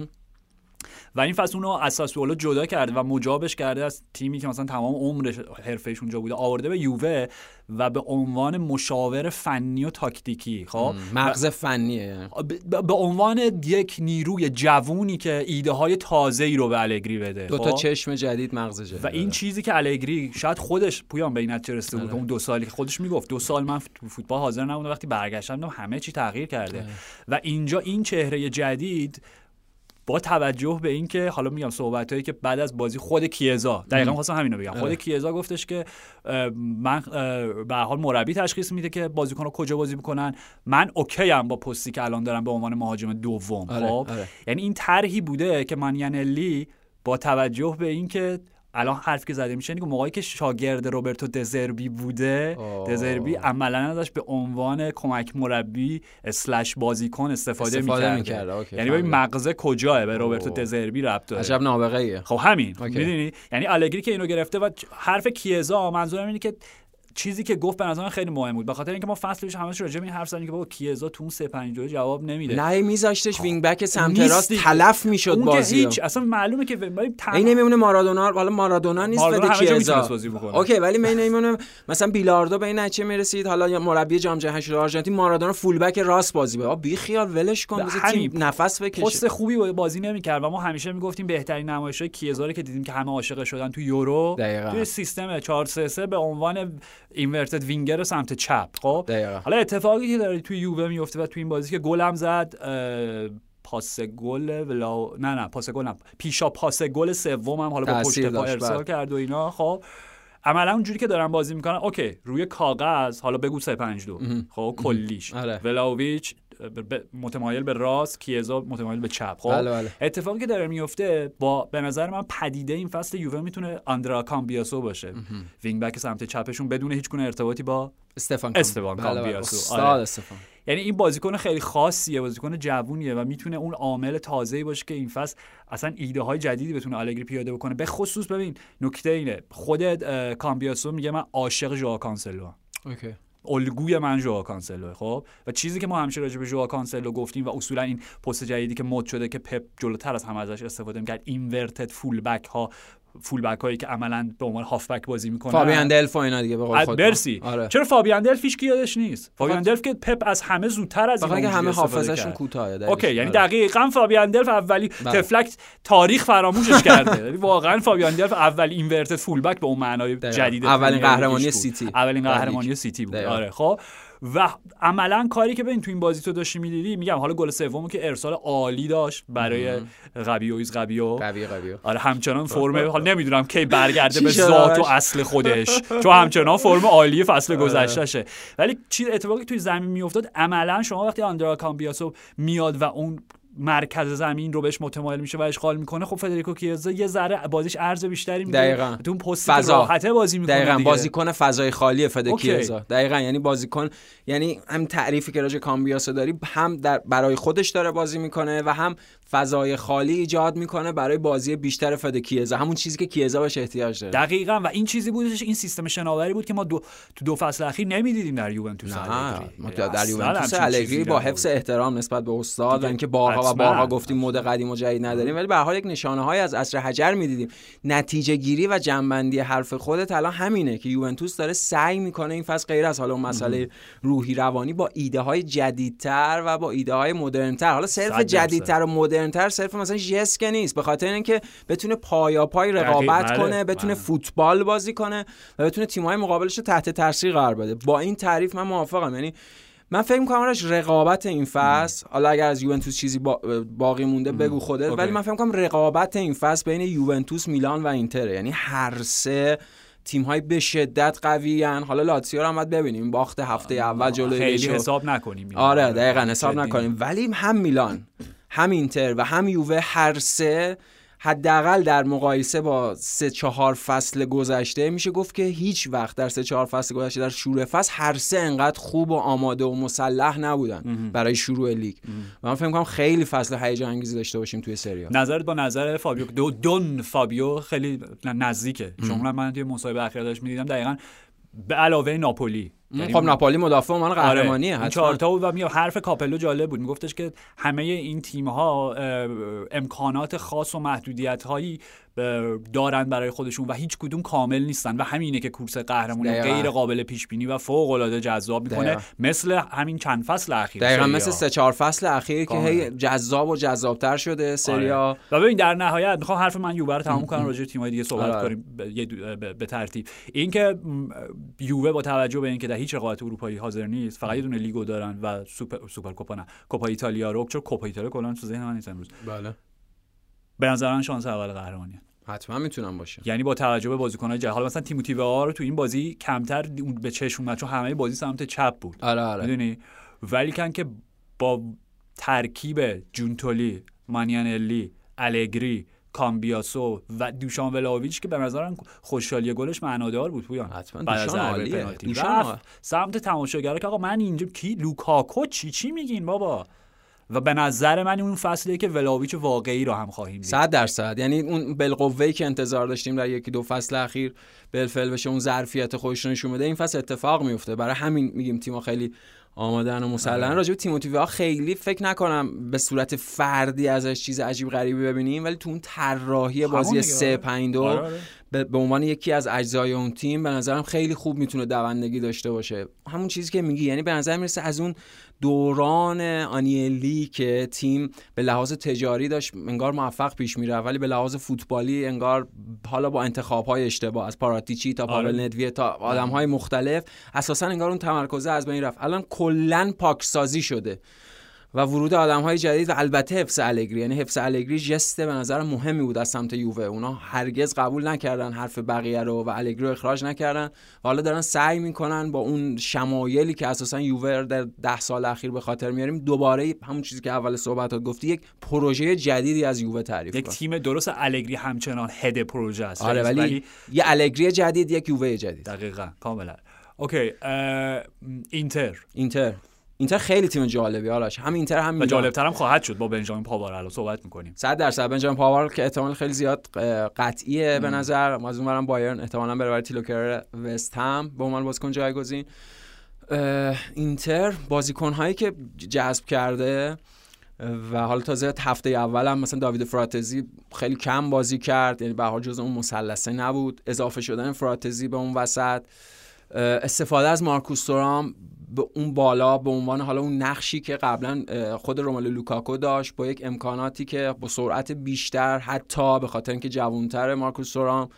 و این فصل اونو از ساسولو جدا کرده و مجابش کرده از تیمی که مثلا تمام عمرش حرفه‌ایش اونجا بوده آورده به یووه و به عنوان مشاور فنی و تاکتیکی خب مغز فنیه به عنوان یک نیروی جوونی که ایده های تازه ای رو به الگری بده دو تا خب؟ چشم جدید مغز جدید و این چیزی که الگری شاید خودش پویان به این نتیجه رسیده بود آره. اون دو سالی که خودش می‌گفت دو سال من فوتبال حاضر نبودم وقتی برگشتم همه چی تغییر کرده آره. و اینجا این چهره جدید با توجه به اینکه حالا میگم صحبت هایی که بعد از بازی خود کیزا دقیقا خواستم همینو بگم. خود آره. کیزا گفتش که من به حال مربی تشخیص میده که بازیکن رو کجا بازی می‌کنن. من اوکی ام با پستی که الان دارم به عنوان مهاجم دوم. آره، خب؟ آره. یعنی این طرحی بوده که مانیانلی با توجه به اینکه الان حرف که زده میشه که موقعی که شاگرد روبرتو دزربی بوده دزربی عملا ازش به عنوان کمک مربی اسلش بازیکن استفاده, استفاده می‌کرد یعنی ببین مغزه کجاه به روبرتو دزربی ربط داره. عجب نابغه خب همین می‌دونی؟ یعنی الگری که اینو گرفته و حرف کیزا منظورم اینه که چیزی که گفت به نظرم خیلی مهم بود. به خاطر اینکه ما فصل پیش همش راجع به این حرف زدیم که بابا کیزا تو اون 3 5 جواب نمیده. نه میذاشتش وینگ بک سمت راست تلف می‌شد بازی هیچ اصلا معلومه که این نمیمونه مارادونا حالا مارادونا نیست بده کیزا. اوکی ولی می نمی‌دونم مثلا بیلاردو به این نتیجه می‌رسید. حالا یا مربی جام جهانی شده آرژانتین مارادونا full back راست بازی به بی خیال ولش کن تیم نفس بکشه. پست خوبی بازی نمی‌کرد و ما همیشه می‌گفتیم بهترین نمایش کیه‌زا که دیدیم که همه عاشق شدن تو یورو. توی سیستم 4 3 به عنوان inverted winger سمت چپ خب؟ حالا اتفاقی که داره توی یووه میفته و توی این بازی که گلم زد پاس گل ولا نه نه پاس گل نه. پیشا پاس گل سوم هم حالا با پشت پا ارسال بله. کرد و اینا خب؟ عملا اونجوری که دارن بازی می‌کنن اوکی روی کاغذ حالا بگو 3 5 2 خب کلیش. آره. ولاهوویچ متمایل به راست کیه‌زا متمایل به چپ. خب؟ بله بله. اتفاقی که داره میفته با به نظر من پدیده این فصل یووه می‌تونه آندره‌آ کامبیاسو باشه. wing back سمت چپشون بدون هیچ گونه ارتباطی با استفان استفان بله، بله. کامبیاسو. آره. یعنی این بازیکن خیلی خاصیه بازیکن جوونیه و می‌تونه اون عامل تازه‌ای باشه که این فصل اصلا ایده های جدیدی بتونه آلگری پیاده بکنه. به خصوص ببین نکته اینه خود کامبیاسو میگه من عاشق ژوائو کانسلو اوکی. الگوی من ژوائو کانسلو خب؟ و چیزی که ما همیشه راجع به ژوائو کانسلو گفتیم و اصولا این پست جدیدی که مد شده که پپ جلوتر از همه ازش استفاده می‌کرد inverted full back ها full back هایی که عملا به عنوان بک بازی می‌کنن. فابیان دلف و اینا دیگه به قول برسی آره. چرا فابیان دلف هیچ یادش نیست؟ فابیان دلف که پپ از همه زودتر از این همه حافظشون کوتاهه اوکی یعنی آره. دقیقاً فابیان دلف اولی بله. تفلک تاریخ فراموشش کرده. یعنی واقعا فابیان دلف اول inverted full back به اون معنای جدید اولین قهرمانی سیتی. اولین قهرمانی سیتی بود. آره خب. و عملا کاری که ببین تو این بازی تو داشتی می‌دیدی میگم حالا گل سومو که ارسال عالی داشت برای رابیو رابیو رابیو رابیو آره همچنان فرم حالا نمی‌دونم کی برگرده به ذات و اصل خودش. چون همچنان فرم عالی فصل آره. گذشتهشه. ولی چیز اتفاقی توی زمین میافتاد؟ عملا شما وقتی آندره‌آ کامبیاسو میاد و اون مرکز زمین رو بهش متمایل میشه و اشغال می‌کنه خب فدریکو کیزا یه ذره بازیش ارز بیشتری میده. دقیقاً. تو اون پست راحته بازی می‌کنه دقیقاً. بازیکن فضای خالی فدریکو دقیقاً. یعنی بازیکن یعنی هم تعریفی که راجع کامبیاسو داری هم در برای خودش داره بازی می‌کنه و هم فضای خالی ایجاد می‌کنه برای بازی بیشتر فد کیزا همون چیزی که کیزا بهش احتیاج داره. دقیقا. و این چیزی بودش این سیستم شناوری بود که ما دو تو دو فصل اخیر نمی‌دیدیم در یوونتوس ما در یوونتوس الگری با حفظ احترام نسبت به استاد و اینکه بارها و بارها گفتیم مد قدیم و جدید نداریم ولی به حال یک نشانه های از عصر حجر می‌دیدیم. نتیجه گیری و جنبندی حرف خودت الان همینه که یوونتوس داره سعی می‌کنه این فصل غیر از حالا مسئله روحی روانی با ایده های جدیدتر و با ایده های مدرنتر. حالا صرف جدیدتر و مدرنتر صرف مثلا جسک نیست به خاطر اینکه بتونه پایا پای رقابت بله، کنه بتونه بله. فوتبال بازی کنه و بتونه تیم‌های مقابلش رو تحت تاثیر قرار بده. با این تعریف من موافقم. یعنی من فکر می‌کنم رقابت این فصل حالا اگر از یوونتوس چیزی باقی مونده بگو خودت ولی من فکر می‌کنم رقابت این فصل بین یوونتوس میلان و اینتره یعنی هر سه تیم های به شدت قوی حالا لاتسیو رو هم باید ببینیم. باخت هفته اول جلوی خیلی حساب نکنیم آره دقیقا حساب نکنیم. ولی هم میلان هم اینتر و هم یووه هر سه حداقل در مقایسه با سه چهار فصل گذشته میشه گفت که هیچ وقت در سه چهار فصل گذشته در شروع فصل هر سه انقدر خوب و آماده و مسلح نبودن برای شروع لیگ. و من فکر کنم خیلی فصل هیجان انگیزی داشته باشیم توی سری نظرت با نظر فابیو دو دون فابیو خیلی نزدیکه. چون من توی مصاحبه اخیر داشت می‌دیدم. دقیقا به علاوه ناپولی. خب ناپولی مدافع عنوان قهرمانیه آره. چهار تا و می حرف کاپلو جالب بود. میگفتش که همه این تیم ها امکانات خاص و محدودیت هایی دارن برای خودشون و هیچ کدوم کامل نیستن. و همینه که کورس قهرمانی غیر قابل پیش بینی و فوق العاده جذاب می‌کنه مثل همین چند فصل اخیر دقیقا مثل سه چهار فصل اخیر که هی جذاب و جذابتر شده سریا آره. و ببین در نهایت می‌خوام حرف من یووه رو تموم کنم راجع تیم‌های دیگه صحبت آره. کنیم به ترتیب. اینکه یووه با توجه به اینکه هیچ رقابت اروپایی حاضر نیست. فقط یه دونه لیگو دارن و سوپر سوپر کوپا نه کوپا ایتالیا رو چون کوپا ایتالیا کلا تو ذهن من نیست امروز. بله. به نظر من شانس اول قهرمانی حتما می‌تونم باشه. یعنی با توجه به بازیکن‌های جهان حالا مثلا تیموتی و رو تو این بازی کمتر به چشم اومد چون همه بازی سمت چپ بود. آره آره. می‌دونی؟ ولی کن که با ترکیب جونتولی مانیانلی الگری کامبیاسو و دوشان ولاویچ که به نظرم خوشحالی گلش معنادار بود پویان. حتما دوشان عالیه. دوشان سمت تماشاگرا که آقا من اینجا کی؟ لوکاکو؟ چی چی میگین بابا؟ و به نظر من اون فصلیه که ولاویچ واقعی رو هم خواهیم دید. 100 درصد. یعنی اون بالقوه‌ای که انتظار داشتیم در یکی دو فصل اخیر بالفعل بشه اون ظرفیت خودش نشون بده این فصل اتفاق میفته برای همین میگیم تیم خیلی آمادن و مسلحن آره. راجع به تیموتی ها خیلی فکر نکنم به صورت فردی ازش چیز عجیب غریبی ببینیم ولی تو اون طراحی بازی 3 5 2 به عنوان یکی از اجزای اون تیم به نظرم خیلی خوب می‌تونه دوندگی داشته باشه. همون چیزی که میگی یعنی به نظر می‌رسه از اون دوران آنیلی که تیم به لحاظ تجاری داشت انگار موفق پیش میره ولی به لحاظ فوتبالی انگار حالا با انتخاب های اشتباه از پاراتیچی تا پاول آره. ندویه تا آدم های مختلف اساسا انگار اون تمرکزه از بین رفت الان کلا پاکسازی شده و ورود آدم های جدید و البته حفظ الگری یعنی حفظ الگری جست به نظر مهمی بود از سمت یووه. اونا هرگز قبول نکردن حرف بقیه رو و الگری رو اخراج نکردن. و حالا دارن سعی می‌کنن با اون شمایلی که اساسا یووه در ده سال اخیر به خاطر میاریم دوباره همون چیزی که اول صحبتات گفتی یک پروژه جدیدی از یووه تعریف یک تیم درست الگری همچنان هد پروژه است. آره ولی, ولی یه الگری جدید یک یووه جدید. دقیقاً کاملا. اوکی اینتر. اینتر. اینتر خیلی تیم جالبی آراش هم اینتر هم و جالبتر هم خواهد شد با بنجامین پاوار الان صحبت می‌کنیم. 100 درصد. بنجامین پاوار که احتمال خیلی زیاد قطعیه به نظر. از اونورم بایرن احتمالاً بره برای تیلوکر وست هم به عنوان بازیکن جایگزین. اینتر بازیکن هایی که جذب کرده و حالا تازه هفته اول هم مثلا داوید فراتزی خیلی کم بازی کرد. یعنی به حال جز اون مثلثه نبود. اضافه شدن فراتزی به اون وسط. استفاده از مارکوس تورام به اون بالا به عنوان حالا اون نقشی که قبلا خود رومالو لوکاکو داشت با یک امکاناتی که با سرعت بیشتر حتی به خاطر اینکه جوانتر مارکوس تورام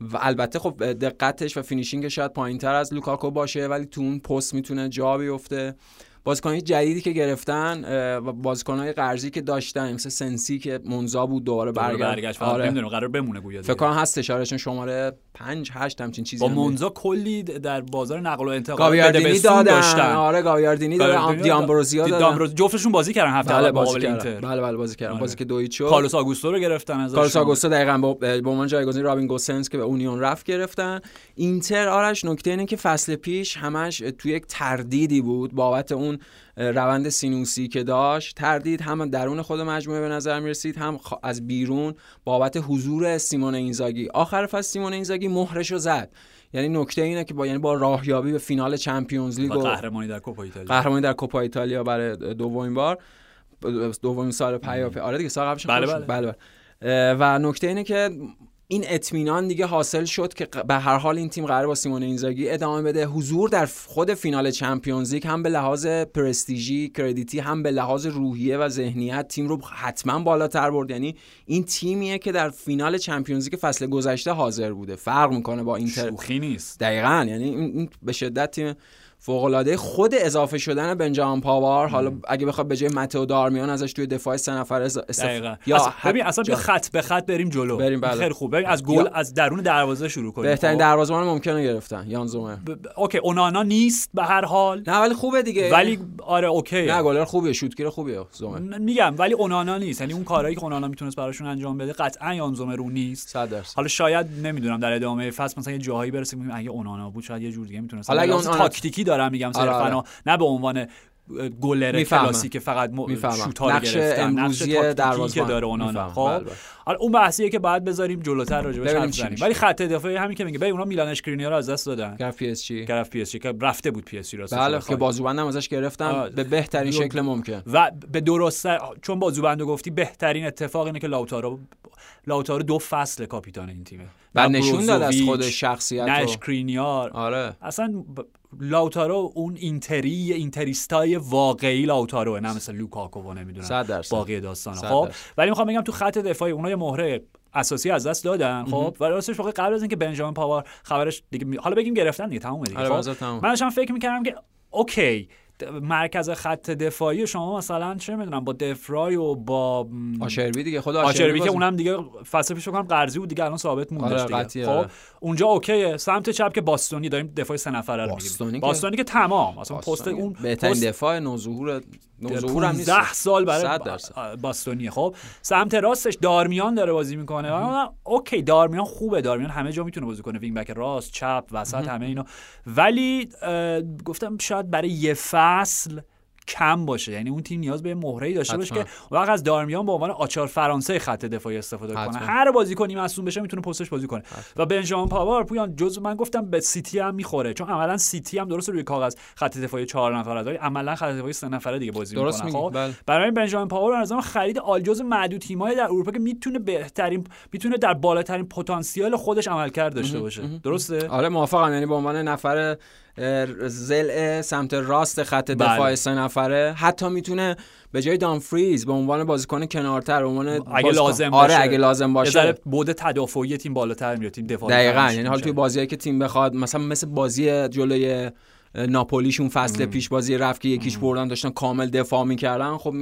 و البته خب دقتش و finishing ش شاید پایینتر از لوکاکو باشه ولی تو اون پست می‌تونه جا بیفته. بازیکنهای جدیدی که گرفتن و بازیکنهای قرضی که داشتن مثل سنسی که مونزا بود دوباره برگشت. آره. نمی‌دونم قرار بمونه گویا فکر کنم هست اشارهشون شماره 5 8 همچین چیزی با مونزا کلی در بازار نقل و انتقال گالیاردینی دادن. داشتن. آره گالیاردینی دادن. دی‌آمبروزیو دادن. جفتشون بازی کردن هفته بله بازی کردن. بله بله بازی کردن. آره. بازی که دو هیچ شد کارلوس آگوستو رو گرفتن ازش کارلوس آگوستو دقیقاً با به عنوان جایگزین رابین گوسنس که به اونیون رفت گرفتن. اینتر آرش نکته اینه که فصل پیش همش توی یک تردیدی بود. بابت اون روند سینوسی که داشت تردید هم درون خود مجموعه به نظر می رسید هم از بیرون بابت حضور سیمون اینزاگی. آخر فصل سیمون اینزاگی مهرشو زد. یعنی نکته اینه که با یعنی با راهیابی به فینال Champions League و قهرمانی در کوپا ایتالیا. قهرمانی در کوپا ایتالیا برای دومین بار. دومین سال پیاپی. آره دیگه سال قبلش بله بله. بله, بله. و نکته اینه که این اطمینان دیگه حاصل شد که به هر حال این تیم قرار با سیمون اینزاگی ادامه بده. حضور در خود فینال Champions League هم به لحاظ پرستیژی credit ی هم به لحاظ روحیه و ذهنیت تیم رو حتما بالاتر برد. یعنی این تیمیه که در فینال Champions League فصل گذشته حاضر بوده. فرق می‌کنه با اینتر شوخی نیست. دقیقا. یعنی این به شدت تیم فوق العاده خود اضافه شدن بنجامین پاوار حالا اگه بخواد به جای متئو دارمیان ازش توی دفاع سه نفر از یا ببین اصلا بیا خط به خط بریم جلو. بریم بله. خیلی خوب. ببین از گل از درون دروازه شروع کنیم. بهترین خب. دروازه‌بان ممکنه گرفتن یان زومر. ب... اوکی اونانا نیست به هر حال. نه ولی خوبه دیگه. ولی آره اوکی. نه گلر خوبه شوتگیر خوبه زومر. میگم ولی اونانا نیست. یعنی اون کارهایی که اونانا می‌تونست براشون انجام بده قطعا یان زومر رو نیست. حالا شاید نمی‌دونم در ادامه فصل مثلا یه جاهایی برسیم اگه اونانا بود شاید یه جور دیگه می‌تونست. حالا اگه تاکتیکی دارم میگم صرفا آره. نه به عنوان گلر کلاسیک فقط م... شوتار نقش امروزی که داره اونانا خب. بله، بله. حالا اون بحثیه که بعد بذاریم جلوتر راجع بهش حرف ولی خط دفاعی همین که میگه. ببین اونا میلان اشکرینیار رو از دست دادن. گرفت پی اس جی. گرفت پی اس جی. که رفته بود پی اس جی راست بله که بازوبندم ازش گرفتن. به بهترین شکل ممکن. و به درست چون بازوبندو گفتی بهترین اتفاق اینه که لاوتارو لاوتارو دو فصل کاپیتان این تیمه. و نشون داد از خود شخصیت اشکرینیار آره. اصلا لاوتارو اون اینتری اینتریستای واقعی لاوتارو نه مثل لوکاکو و نمی‌دونم باقی داستان. خب ولی می‌خوام بگم تو خط دفاعی اونها یه مهره اساسی از دست دادن خب و راستش واقعا قبل از اینکه بنجامین پاوار خبرش دیگه حالا بگیم گرفتن دیگه تمومه دیگه آره خب؟ من داشتم فکر می‌کردم که اوکی مرکز خط دفاعی شما مثلا چه می‌دونم با دفرای و با آچربی دیگه خود آچربی, که اونم دیگه فصل پیش کنم قرضی بود دیگه الان ثابت موندش آره دیگه. خب اونجا اوکیه. سمت چپ که باستونی داریم دفاع سه نفره رو باستونی, باستونی که تمام. مثلا پست اون بهترین دفاع نوظهور نوظهور هم نیست. سال برای باستونی خب سمت راستش دارمیان داره بازی می‌کنه. اوکی دارمیان خوبه. دارمیان همه جا می‌تونه بازی کنه. wing back راست چپ وسط همه اینا. ولی گفتم شاید برای یه فصل کم باشه. یعنی اون تیم نیاز به مهره داشته باشه که وقت از دارمیان به عنوان آچار فرانسه خط دفاعی استفاده کنه. هر بازیکنی مصدوم بشه می‌تونه پستش بازی کنه. و بنجامین پاوار پویان جز من گفتم به سیتی هم می‌خوره. چون عملا سیتی هم درست روی کاغذ خط دفاعی چهار نفره ولی عملا خط دفاعی سه نفره دیگه بازی درست می‌کنه خب بله. برای بنجامین پاوار از خرید آلجوز معدود تیمای در اروپا که می‌تونه بهترین می‌تونه در بالاترین پتانسیل خودش عملکرد داشته باشه. درسته؟ آره موافقم. یعنی به عنوان نفر ضلع سمت راست خط دفاع بله. سه نفره. حتی می‌تونه به جای دامفریز به عنوان بازیکن کنارتر به عنوان اگه لازم آره اگه لازم باشه. بود تدافعی تیم بالاتر میاد تیم دفاع دقیقاً. یعنی حالا توی بازیایی که تیم بخواد مثلا مثل بازی جلوی ناپولیشون فصل پیش بازی رفت که یکیش بردن داشتن کامل دفاع می‌کردن. خب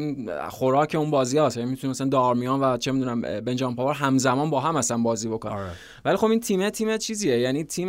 خوراک اون بازی هست یعنی می‌تونه مثلا دارمیان و چه می‌دونم بنجام پاور همزمان با هم اصلا بازی بکنن. آره. ولی خب این تیم تیم چیزیه. یعنی تیم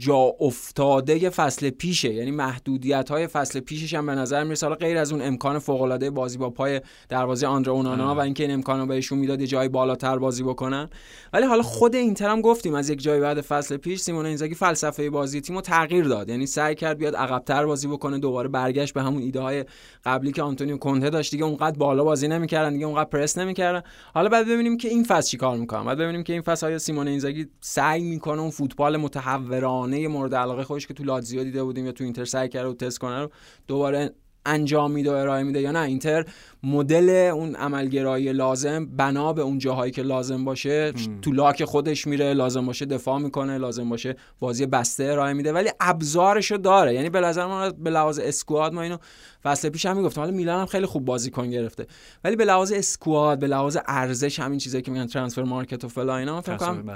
جا افتاده فصل پیشه. یعنی محدودیت های فصل پیشش هم به نظر می‌رسه. حالا غیر از اون امکان فوق العاده بازی با پای دروازه آندره اونانا و اینکه این امکانو بهشون می‌داد یه جای بالاتر بازی بکنن. ولی حالا خود اینتر هم گفتیم از یک جای بعد فصل پیش سیمون اینزاگی فلسفه بازی تیمو تغییر داد. یعنی سعی کرد بیاد عقبتر بازی بکنه دوباره برگشت به همون ایده های قبلی که آنتونیو کنته داشت. دیگه اونقدر بالا بازی نمی‌کردن دیگه اونقدر پرس نمی‌کردن. حالا بعد ببینیم که این فصل چیکار می‌کنن بعد ببینیم که این فصل های سیمون اینزاگی سعی می‌کنه اون فوتبال متهورانه مورد علاقه خودش که تو لاتزیو دیده بودیم یا تو اینتر سعی کرده و تست کنه رو دوباره انجام میده و ارائه میده یا نه. اینتر مدل اون عملگرایی لازم بنا به اون جاهایی که لازم باشه تو لاک خودش میره لازم باشه دفاع می‌کنه لازم باشه بازی بسته ارائه میده. ولی ابزارشو داره. یعنی به نظر من به لحاظ اسکواد ما اینو فصل پیش هم می‌گفتم. حالا میلان هم خیلی خوب بازیکن گرفته. ولی به لحاظ اسکواد به لحاظ ارزش همین چیزایی که میگن ترانسفر مارکت و فلا اینا فکر کنم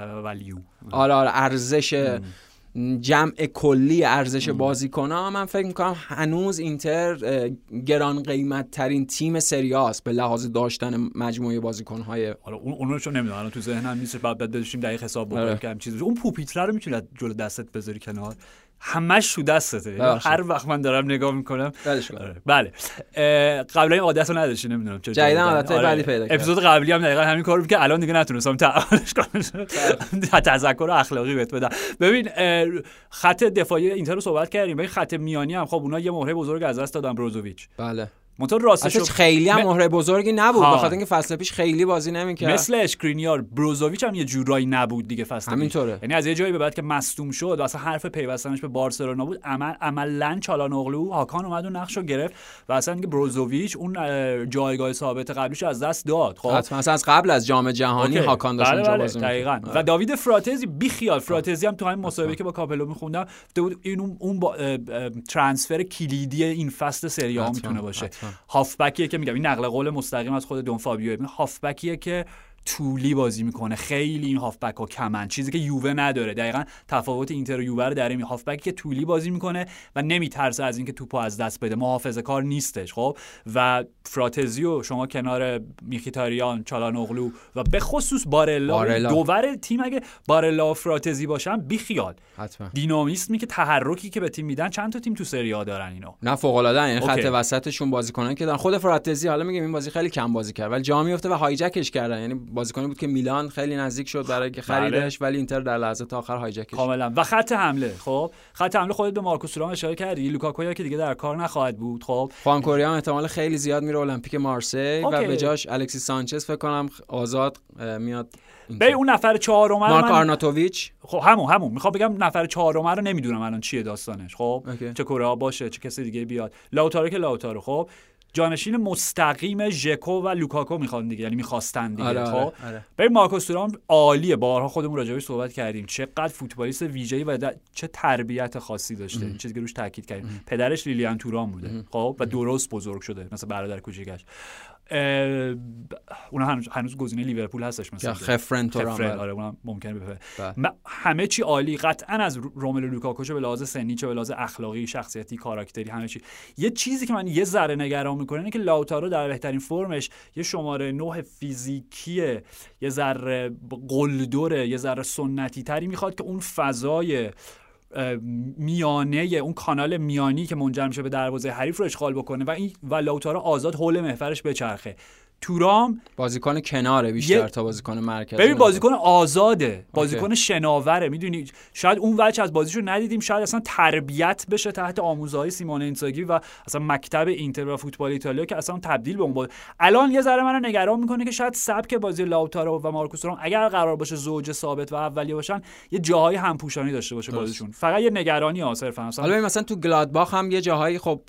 آره آره ارزش جمع کلی ارزش بازیکن ها من فکر می‌کنم هنوز اینتر گران قیمت ترین تیم سریاست به لحاظ داشتن مجموعه بازیکن های حالا اون چون نمی‌دونم. تو ذهنم نیست. بعد داشتیم دقیق حساب بکنیم آره. که چیزی. اون پوپیتر رو می‌تونی جلو دستت بذاری کنار؟ همش تو دسته یعنی هر وقت من دارم نگاه می‌کنم. آره. بله. قبلا این عادت رو نداشتی نمی‌دونم چرا جدیدا عادت آره. بعدی پیدا اپیزود قبلی هم دقیقا همین کارو که الان دیگه نتونستم تعاملش کنم. تذکر اخلاقی بهت بدم. ببین خط دفاعی اینتر رو صحبت کردیم. ببین خط میانی هم خب اونا یه مهره بزرگ از دست دادن بروزوویچ بله. منتها راستش خیلی هم مهره بزرگی نبود بخاطر اینکه فصل پیش خیلی بازی نمی‌کرد. مثل اشکرینیار بروزوویچ هم یه جورایی نبود دیگه فصل همینطوره. یعنی از یه جایی به بعد که مصدوم شد واسه حرف پیوستنش به بارسلونا بود. عمل عملا چالانوغلو هاکان اومد و نقشو گرفت و اصلا اینکه بروزوویچ اون جایگاه ثابت قبلیش از دست داد. خب. مثلا از قبل از جام جهانی اوکی. هاکان داشت بله بله. دقیقاً. و داوید فراتزی بی خیال فراتزی هم تو همین مسابقه که با کاپلو میخوندم این اون transfer کلیدی این فصل سری آ می‌تونه باشه. هافبک که میگم. این نقل قول مستقیم از خود دون فابیو. هافبکیه که طولی بازی می‌کنه. خیلی این هافبک ها کمن. چیزی که یووه نداره. دقیقا تفاوت اینتر و یووه رو در این هافبکی که طولی بازی می‌کنه و نمیترسه از اینکه توپو از دست بده. محافظه کار نیستش خب؟ و فراتزی و شما کنار میخیتاریان چالانوغلو و به خصوص بارلا، بارلا. دور تیم اگه بارلا و فراتزی باشن بیخیال. دینامیسمی که تحرکی که به تیم میدن چند تا تیم تو سری آ دارن اینو؟ نه فوق العاده این خط وسطشون بازیکنان که دارن. خود فراتزی حالا میگم این بازی خیلی کم بازی کرد ولی جا میفته و hijack ش کردن. یعنی بازیکنی بود که میلان خیلی نزدیک شد برای که خریدش ولی اینتر در لحظه تا آخر hijack ش. کاملا. و خط حمله. خب خط حمله خودت به مارکوس تورام اشاره کردی. لوکاکو که دیگه در کار نخواهد بود. خب. خواکین هم احتمال خیلی زیاد میره المپیک مارسی و به جاش الکسی سانچز فکر کنم آزاد میاد به اون نفر چهارم مارک من... آرناتوویچ؟ خب همون همون. می‌خوام بگم نفر چهارم رو نمی‌دونم الان چیه داستانش. خب چه کوره آ باشه چه کسی دیگه بیاد. لاوتارو که لاوتارو. خب جانشین مستقیم ژکو و لوکاکو می‌خوان دیگه یعنی می‌خواستن دیگه آره، خب؟ آره، آره. ببین مارکوس تورام عالیه. بارها خودمون راجعش صحبت کردیم. چقدر فوتبالیست ویژه‌ای و چه تربیت خاصی داشته. این چیزی که روش تاکید کردیم. پدرش لیلیان تورام بوده. خب؟ و درست بزرگ شده مثل برادر کوچیکش. اون هنوز, هنوز گزینه لیورپول هستش مثلا. خفرن تو آره اونم ممکنه بفه بله. همه چی عالی. قطعا از روملو لوکاکو چه به لحاظ سنی چه به لحاظ اخلاقی شخصیتی کاراکتری همه چی. یه چیزی که من یه ذره نگران می‌کنه اینه که لاوتارو در بهترین فرمش یه شماره نه فیزیکی یه ذره قلدره یه ذره سنتی تری می‌خواد که اون فضای میانه اون کانال میانی که منجر میشه به دروازه حریف رو اشغال بکنه و این و لاوتارو آزاد حول محورش بچرخه. تورام بازیکن کناره بیشتر تا بازیکن مرکزی ببین بازیکن آزاده. بازیکن شناوره می‌دونی؟ شاید اون وجه از بازیشو ندیدیم شاید اصلا تربیت بشه تحت آموزهای سیمون اینساگی و اصلا مکتب اینتر و فوتبال ایتالیا که اصلا تبدیل به اون بود الان یه ذره منو نگران می‌کنه که شاید سبک بازی لاوتارو و مارکوس تورام اگر قرار باشه زوج ثابت و اولیه باشن یه جاهای همپوشانی داشته باشه بازیشون. فقط یه نگرانی ها صرفا. حالا مثلا تو گلادباخ هم یه جاهایی خب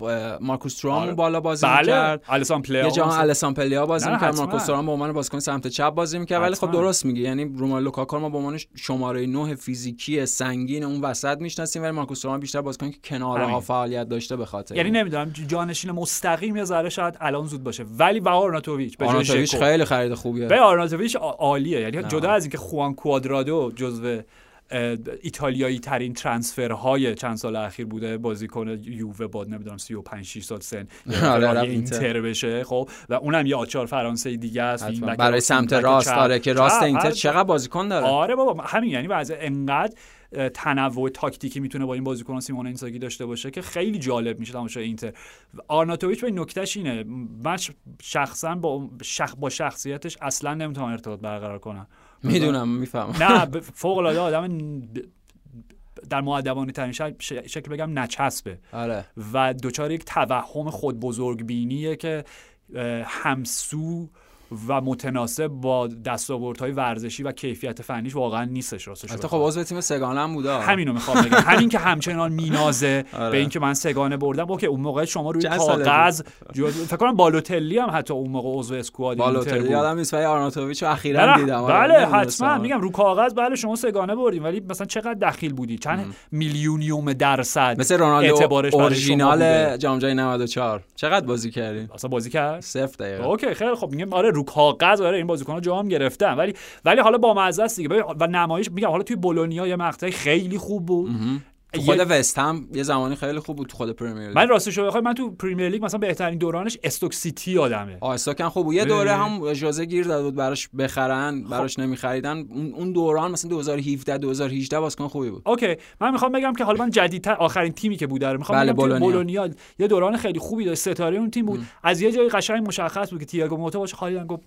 مارکوس تورام آره. بالا بازی بله. کرد الیسان پلیا یه جاها الیسان پلیا بازی می‌کرد مارکوس تورام به عنوان بازیکن سمت چپ بازی می‌کرد ولی خب درست میگه یعنی رومالو لوکاکو ما به عنوان شماره 9 فیزیکی سنگین اون وسط می‌شناسیم ولی مارکوس تورام بیشتر بازیکن که کنارها فعالیت داشته به خاطر. یعنی نمی‌دونم جانشین مستقیم یا ذره شاید الان زود باشه. ولی با آرناتوویچ به آرناتوویچ خیلی خرید خوبیه. به آرناتوویچ عالیه. یعنی جدا از اینکه خوان کوادرادو جزو ایتالیایی ترین ترانسفرهای چند سال اخیر بوده بازیکن یووه بعد نمی‌دونم 35 6 سال سن آره اینتر بشه خب؟ و اونم یه آچار فرانسه دیگه است برای سمت راست داره که راست اینتر چقدر بازیکن داره. آره بابا همین یعنی بعضی انقدر تنوع تاکتیکی می‌تونه با این بازیکن سیمون اینزاگی داشته باشه که خیلی جالب میشه تماشای اینتر. آرناتوویچ به نکتهش اینه. من شخصا با شخ... با شخصیتش اصلا نمی‌تونم ارتباط برقرار کنم. می‌دونم می‌فهمم نه فوق العاده آدم در معدبانه ترین شکل بگم نچسبه آره. و دوچار یک توهم خود بزرگ بینیه که همسو و متناسب با دستاوردهای ورزشی و کیفیت فنیش واقعا نیستش راستش البته خب عضو تیم سه‌گانه هم بوده. همینو می‌خوام بگم. همین که همچنان می‌نازه آره. به اینکه من سه‌گانه بردم اوکی اون موقع شما روی کاغذ فکر کنم بالوتلی هم حتی اون موقع عضو squad بالوتلی یادم نیست ولی آرناتوویچ اخیرا دیدم. آره، بله حتما. میگم رو کاغذ بله شما سه‌گانه بردیم ولی مثلا چقدر دخیل بودی؟ چند میلیونیم درصد مثل رونالدو اورجینال جام جهانی 94 چقدر بازی کردی؟ اصلا بازی کرد؟ صفر دقیقه. اوکی خیلی خب میگم آره رو کاغذ آره این بازیکن‌ها جام گرفتن. ولی ولی حالا با است دیگه. و نمایش میگم حالا توی بولونیا یه مقطعی خیلی خوب بود. تو خود وست هم یه زمانی خیلی خوب بود تو خود پرمیر لیگ. من راستش رو من تو پرمیر لیگ مثلا بهترین دورانش استوک سیتی یادمه. آ استوک هم خوب بود. یه دوره هم جوزه گیر داد بود براش بخرن. براش نمیخریدن. اون دوران مثلا 2017 2018 بازیکن خوبی بود. اوکی من می‌خوام بگم که حالا من جدیدتر آخرین تیمی که بوده رو می‌خوام بله بگم بولونیا. یه دوران خیلی خوبی داشت ستاره اون تیم بود. از یه جای قشنگ مشخص بود که تییاگو موتا باشه خالی گفت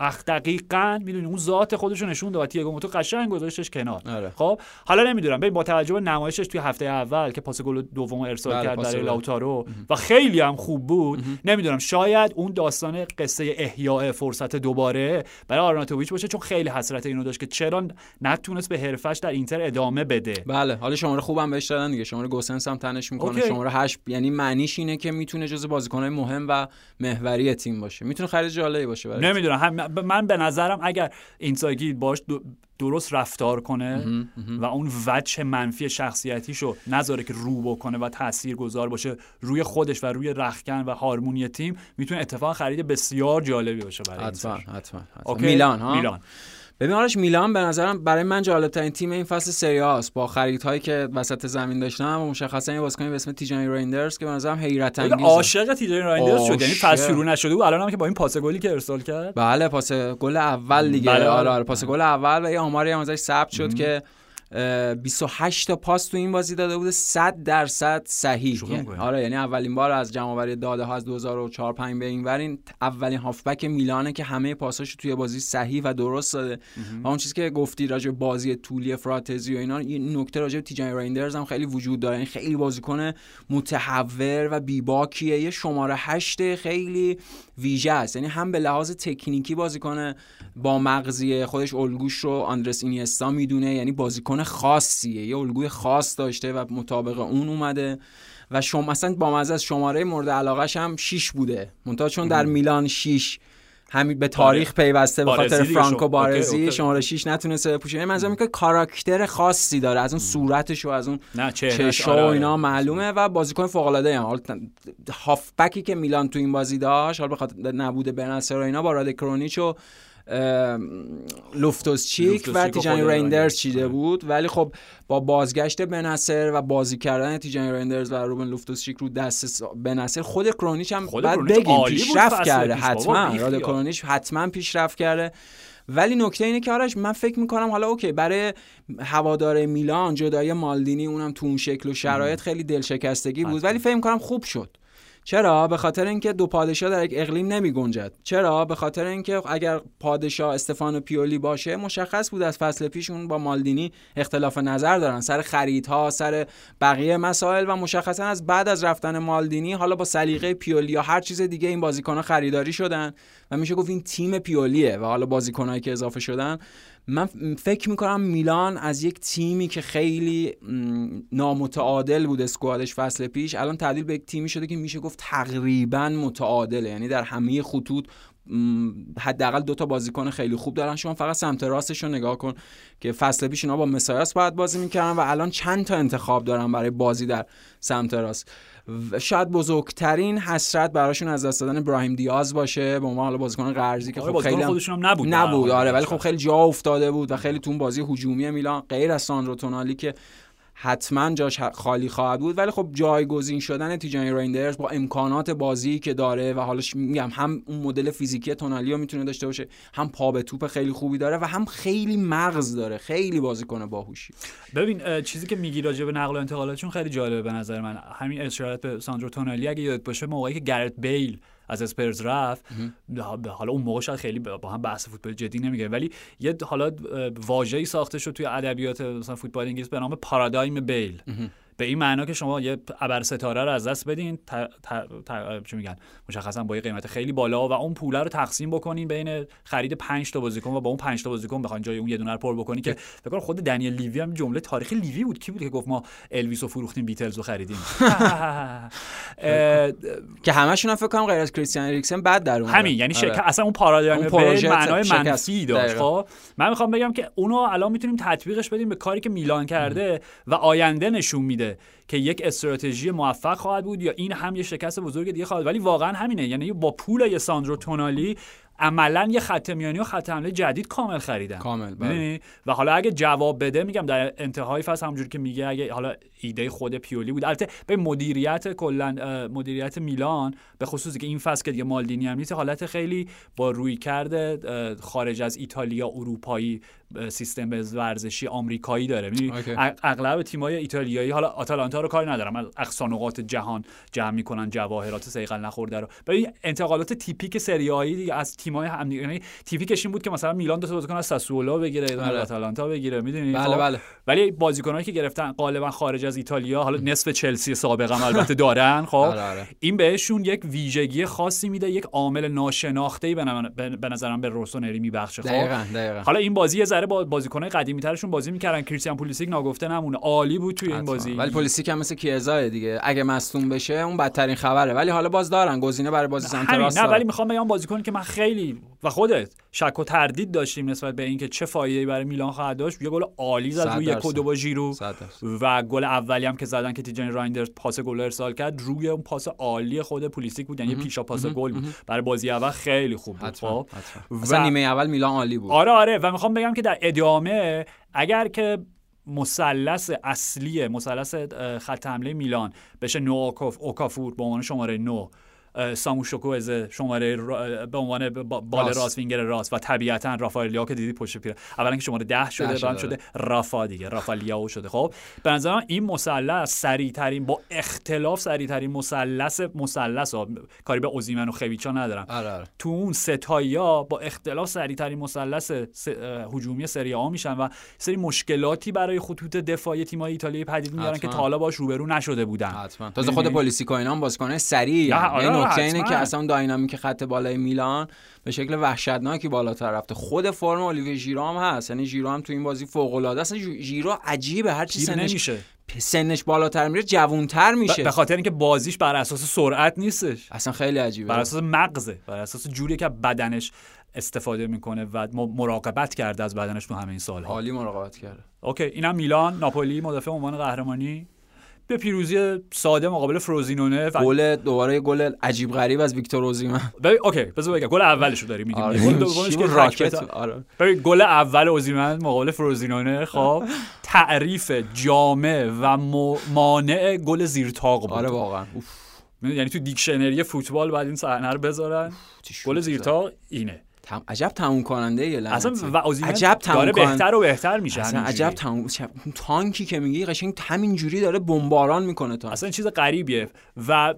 اخ دقیقا می‌دونی اون ذات خودش رو نشون داد. تییاگو موتو قشنگ گذاشتش کنار. آره. خب حالا نمی‌دونم. ببین با توجه به نمایشش توی هفته اول که پاس گل دوم ارسال بله، کرد برای لاوتارو و خیلی هم خوب بود. نمی‌دونم شاید اون داستان قصه احیاء فرصت دوباره برای آرناتوویچ باشه چون خیلی حسرت اینو داشت که چرا نتونست به حرفش در اینتر ادامه بده. بله حالا شماره خوبم بهش دادن دیگه. شماره گوسنس هم تنش می‌کنه. شماره 8 یعنی معنیش اینه که می‌تونه جزو بازیکن‌های مهم و محوری تیم باشه. می‌تونه خرید جالبی باشه برای نمی‌دونم. من به نظر اگر اینزاگی باهاش درست رفتار کنه و اون وجه منفی شخصیتیشو نذاره که رو بکنه و تأثیر گذار باشه روی خودش و روی رخکن و هارمونی تیم می‌تونه اتفاق خرید بسیار جالبی باشه برای حتما حتما میلان ها؟ میلان. ببین آرش میلان به نظرم برای من جالب ترین تیم این فصل سری آ است با خریدهایی که وسط زمین داشتن و مشخصا یه بازیکن به اسم تیجانی رایندرز که به نظرم حیرت انگیزه. عاشق تیجانی رایندرز شد. یعنی فصل شروع نشده و الان هم که با این پاس گلی که ارسال کرد. بله پاس گل اول دیگه. بله آره. آره پاس گل اول و یه آماری هم ازش ثبت شد که 28 تا پاس تو این بازی داده بوده 100 درصد صحیح. آره یعنی اولین بار از جمع آوری داده ها از 2004 5 به این ورین. اولین هافبک میلانه که همه پاساشو توی بازی صحیح و درست داده. و اون چیزی که گفتی راجع بازی طولی فراتزی و اینا این نکته راجع تیجانی رایندرز هم خیلی وجود داره. این یعنی خیلی بازیکن متحور و بیباکیه. یه شماره 8 خیلی ویژه است. یعنی هم به لحاظ تکنیکی بازیکن با مغزی خودش الگوش رو آندرس اینیستا می‌دونه. یعنی بازیکن خاصیه. یه الگوی خاص داشته و مطابق اون اومده. و شما مثلا با مزه از شماره مورد علاقهش هم 6 بوده. منتها چون در میلان 6 همین به تاریخ پیوسته به خاطر فرانکو بارزی شماره 6 نتونسته بپوشه. یعنی منظورم که کاراکتر خاصی داره. از اون صورتش و از اون چشم و آره، اینا آره. معلومه و بازیکن فوق العاده هم. حالا هافبکی که میلان تو این بازی داشت حالا به خاطر نبوده برنسر و اینا با راد کرونیچ و لوفتوس چیک و تیجانی رایندرز چیده آره. بود. ولی خب با بازگشت بنصر و بازی کردن تیجانی رایندرز و روبن لوفتوس چیک رو دست بنصر خود کرونیچ هم بعد بگیم پیشرفت کرده حتما. راد کرونیچ حتما پیشرفت کرده. ولی نکته اینه که آرش من فکر می‌کنم حالا اوکی برای هوادار میلان جدای مالدینی اونم تو اون شکل و شرایط خیلی دلشکستگی بود. ولی فکر می‌کنم خوب شد. چرا؟ به خاطر اینکه دو پادشاه در یک اقلیم نمی‌گنجد چرا؟ به خاطر اینکه اگر پادشاه استفانو پیولی باشه مشخص بود از فصل پیش اون با مالدینی اختلاف نظر دارن. سر خریدها سر بقیه مسائل و مشخصا از بعد از رفتن مالدینی حالا با سلیقه پیولی یا هر چیز دیگه این بازیکن‌ها خریداری شدن. و میشه گفت این تیم پیولیه و حالا بازیکنایی که اضافه شدن. من فکر می‌کنم میلان از یک تیمی که خیلی نامتعادل بود اسکوادش فصل پیش الان تبدیل به یک تیمی شده که میشه گفت تقریبا متعادله. یعنی در همه خطوط حداقل دو تا بازیکن خیلی خوب دارن. شما فقط سمت راستش رو نگاه کن که فصل پیش اینا با مسایاس باید بازی می‌کردن و الان چند تا انتخاب دارن برای بازی در سمت راست. شاید بزرگترین حسرت براشون از دست دادن ابراهیم دیاز باشه. به عنوان حالا بازیکن قرضی که خب خیلی خودشون هم نبود نبود. آره ولی خب خیلی جا افتاده بود و خیلی تو بازی هجومی میلان غیر از ساندرو تونالی که حتما جاش خالی خواهد بود. ولی خب جایگزین شدن تیجانی ریندرز با امکانات بازی که داره و حالا میگم هم اون مدل فیزیکی تونالی رو می‌تونه داشته باشه هم پا به توپ خیلی خوبی داره و هم خیلی مغز داره. خیلی بازیکن باهوشی. ببین چیزی که میگی راجع به نقل و انتقالاتشون خیلی جالبه به نظر من. همین اشارت به ساندرو تونالی اگه یادت باشه موقعی که گرت بیل از اسپرز رفت حالا اون موقع شاید خیلی با هم بحث فوتبال جدی نمیگه ولی یه حالا واژه‌ای ساخته شد توی ادبیات مثلا فوتبال انگلیس به نام پارادایم بیل به این معنا که شما یه ابر ستاره رو از دست بدین چی میگن؟ مشخصا با یه قیمت خیلی بالا و اون پوله رو تقسیم بکنین بین خرید 5 تا بازیکن و با اون 5 تا بازیکن بخواین جای اون یه دونه رو پر بکنین که فکر خود دنیل لیوی هم جمله تاریخی لیوی بود. کی بود که گفت ما الویس رو فروختیم بیتلز رو خریدیم؟ که همشون فکر کنم غیر از کریستیان اریکسن بعد در اون همین یعنی آره. اصلا اون پارادایم به معنای منفی داشت خب؟ من می‌خوام بگم که اونو الان می‌تونیم تطبیقش بدیم به کاری که میلان کرده و آینده نشون میده. که یک استراتژی موفق خواهد بود یا این هم یه شکست بزرگ دیگه خواهد ولی واقعا همینه. یعنی با پول یه ساندرو تونالی عملا یه خط میانی و خط حمله جدید کامل خریدن. کامل بله. و حالا اگه جواب بده میگم در انتهای فصل همونجوری که میگه اگه حالا ایده خود پیولی بود. البته به مدیریت کلا مدیریت میلان به خصوصی که این فصل که دیگه مالدینی هم نیست حالت خیلی با روی کرده خارج از ایتالیا اروپایی سیستم ورزشی آمریکایی داره. اغلب تیمای ایتالیایی حالا آتالانتا رو کاری ندارم. اقصا نقاط جهان جمع می‌کنن جواهرات سیقل نخورده رو. ببین انتقالات تیپیک سریایی از تیمای هم یعنی تیپیکش این بود که مثلا میلان دو تا بازیکن از ساسولو بگیره بله. آتالانتا بگیره. می‌دونی؟ بله خب؟ بله. ولی بازیکنایی که گرفتن غالبا خارج از ایتالیا حالا نصف چلسی سابقا هم البته دارن خب؟ آره. این بهشون یک ویژگی خاصی میده یک عامل ناشناخته ای به نظرم به روسونری میبخشه خب؟ حالا این بازی ذره با بازیکنای قدیمی ترشون بازی می‌کردن. کریستیان پولیسیک ناگفته نمونه. عالی بود توی این بازی. ولی پولیسیک هم مثل کیزائه دیگه. اگه مصدوم بشه اون بدترین خبره. ولی حالا باز دارن. گزینه برای بازی سمت راست نه ولی می‌خوام بگم بازیکن که من خیلی و خودت شک و تردید داشتیم نسبت به اینکه چه فایده‌ای برای میلان خواهد داشت. یه گل عالی زد روی یک و دو با ژیرو و گل اولی هم که زدن که تیجانی رایندرز پاس گل ارسال کرد روی اون پاس عالی خود پولیسیک بود. یعنی پیشا پاس گل بود. برای بازی اول خیلی خوب بود. خب. و نیمه اول میلان عالی بود. آره آره. و می‌خوام بگم که در ادامه اگر که مثلث اصلی مثلث خط حمله میلان بشه نو اوکافور به عنوان شماره 9 ساموشوکو از شماره به عنوان بال راست, راست وینگر راست و طبیعتا رافائل که دیدی پشت پیره اولا که شماره 10 شده بعد شده رافا دیگه رافالیاو شده. خب به نظر این مثلث سریع ترین با اختلاف سریع ترین مثلث مثلث کاری به اوزیمن و خویچا ندارم. آره آره. تو اون ستایا با اختلاف سریع ترین مثلث هجومی سری آ میشن و سری مشکلاتی برای خطوط دفاعی تیم‌های ایتالیایی پدید میارن که تا حالا باش روبرو نشده بودن. حتما. تازه خود پلیسیکو اینا هم. بازیکن سریع نکته اینه که اصلا داینامیک خط بالای میلان به شکل وحشتناکی بالاتر رفته. خود فرم اولیوی ژیرو هم هست. یعنی ژیرو هم تو این بازی فوق العاده اصلا ژیرو عجیبه. هر چی سنش نمیشه. سنش بالاتر میره جوونتر میشه. به خاطر اینکه بازیش بر اساس سرعت نیستش. اصلا خیلی عجیبه. بر اساس مغزه. بر اساس جوری که بدنش استفاده می‌کنه و مراقبت کرده از بدنش تو همه این سالها. عالی مراقبت کرده. اوکی اینم میلان ناپولی مدافع عنوان قهرمانی. به پیروزی ساده مقابل فروزینونه و گل دوباره گل عجیب غریب از ویکتور اوزیمن. ببین اوکی بذار بگم گل اولش رو داریم میگیم. آره. گل دومش که راکت آره. ببین گل اول اوزیمن مقابل فروزینونه خب تعریف جامع و مانع گل زیر تاق بود. آره واقعا. یعنی تو دیکشنری فوتبال بعد این صحنه رو بذارن. گل زیر تاق اینه. تم... عجب تموم کننده یه اصلا و عجب تموم داره بهتر و بهتر میشه اصلا عجب تموم تانکی که میگی قشنگ همین جوری داره بمباران می‌کنه تا اصلا چیز غریبیه. و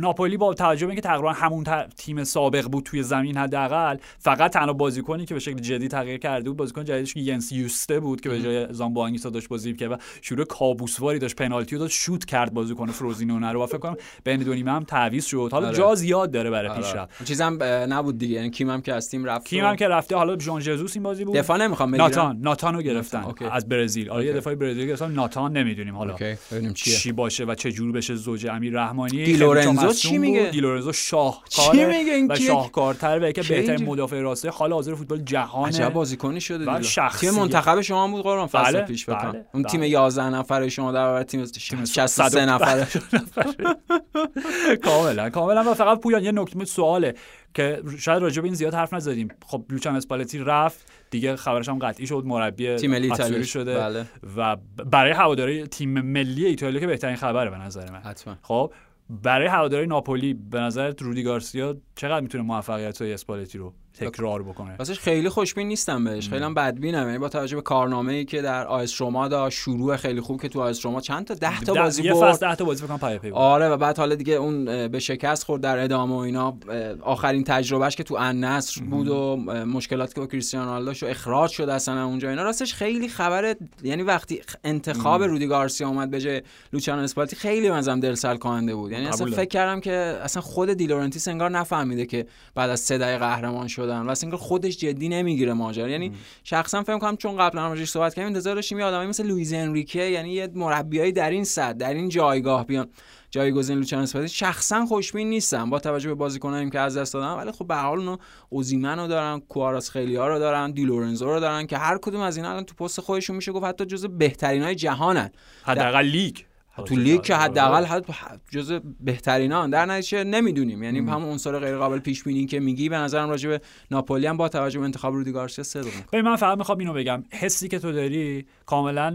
ناپولی با توجه به اینکه تقریبا همون تیم سابق بود توی زمین حداقل فقط تنها بازیکنی که به شکل جدی تغییر کرده بود بازیکن جدیدش که ینس یوسته بود که به جای زامبوانگیسا داشت بازی کرد و شروع کابوسواری داشت پنالتی رو داشت شوت کرد بازیکن فروزینونه رو. و فکر کنم بین دو نیمه هم تعویض شد. حالا آره. جا زیاد داره برای آره. پیشرفت. چیزم نبود دیگه. یعنی کیم هم که از تیم رفت کیم هم که رفته حالا ژان ژزوس این بازی بود. دفاع نمی‌خوام بگیرم. ناتان ناتان رو گرفتن. از برزیل. آره یه دفاع برزیل گرفتن ناتان نمی‌دونیم حالا. ببینیم چیه. چی باشه و چه جور بشه زوج امیر رحمانی. دیلورنزو چی میگه؟ دیلورنزو شاهکاره و شاهکارتر و که بهترین مدافع راسته. حال حاضر فوتبال جهانه عجب بازیکنی شده دیگه. تیم منتخب شما بود قربان فصل بله، پیش بکنم بله، اون تیم 11 بله. نفره شما در برابر تیم 63 نفره. کاملا کاملا. و فقط پویان یه نکته سواله. که شاید راجع به این زیاد حرف نزدیم. خب لوچان اسپالتی رفت. دیگه خبرش هم قطعی شد. مربی تیم ملی ایتالیا شده. بله. و برای هواداری تیم ملی ایتالیا که بهترین خبره به نظر من. حتما. خب برای هواداری ناپولی به نظر رودی گارسیا چقدر می‌تونه موفقیت های اسپالتی رو تکرار بکنه. واسه خیلی خوشبین نیستم بهش. خیلی هم بدبینم. یعنی با توجه به کارنامه ای که در آیس روما دا شروع خیلی خوب که تو آیس روما چند تا 10 تا بازی بود یه فصل 10 تا بازی بکنم پای پی آره و بعد حالا دیگه اون به شکست خورد در ادامه و اینا. آخرین تجربهش که تو النصر بود و مشکلاتی که با کریستیانو رونالدو اخراج شد اصلا اونجا. اینا راستش خیلی خبره یعنی وقتی انتخاب رودی گارسیا اومد به جای لوچانو اسپالتی خیلی منظم دلسل کننده بود. یعنی اصلا فکر کردم که اصلا خود دیلورنتیس انگار نفهمیده که بعد از سه دقیقه قهرمان شدن و اصلا خودش جدی نمی‌گیره ماجرا. یعنی شخصا فکر کنم چون قبلا راجعش صحبت کردیم انتظار داشتیم یه آدمایی مثل لوئیز انریکه یعنی یه مربیایی در این سطح در این جایگاه بیان. جایگزین لوچانو اسپالتی شخصا خوشبین نیستم با توجه به بازیکنایی که از دست دادن ولی خب به حال اونو اوزیمن رو دارن کواراس خیلیا رو دارن دیلورنزو رو دارن که هر کدوم از اینا الان تو پست خودشون میشه گفت حتی جزو بهترین های جهانن. حداقل لیگ. تو لیگ که حداقل حد جزء بهترینان در نتیجه نمی‌دونیم. یعنی هم عنصر غیر قابل پیش بینی که میگی به نظرم راجع به ناپولی هم با توجه به انتخاب رودی گارسیا صدق من فقط می‌خوام اینو بگم. حسی که تو داری کاملا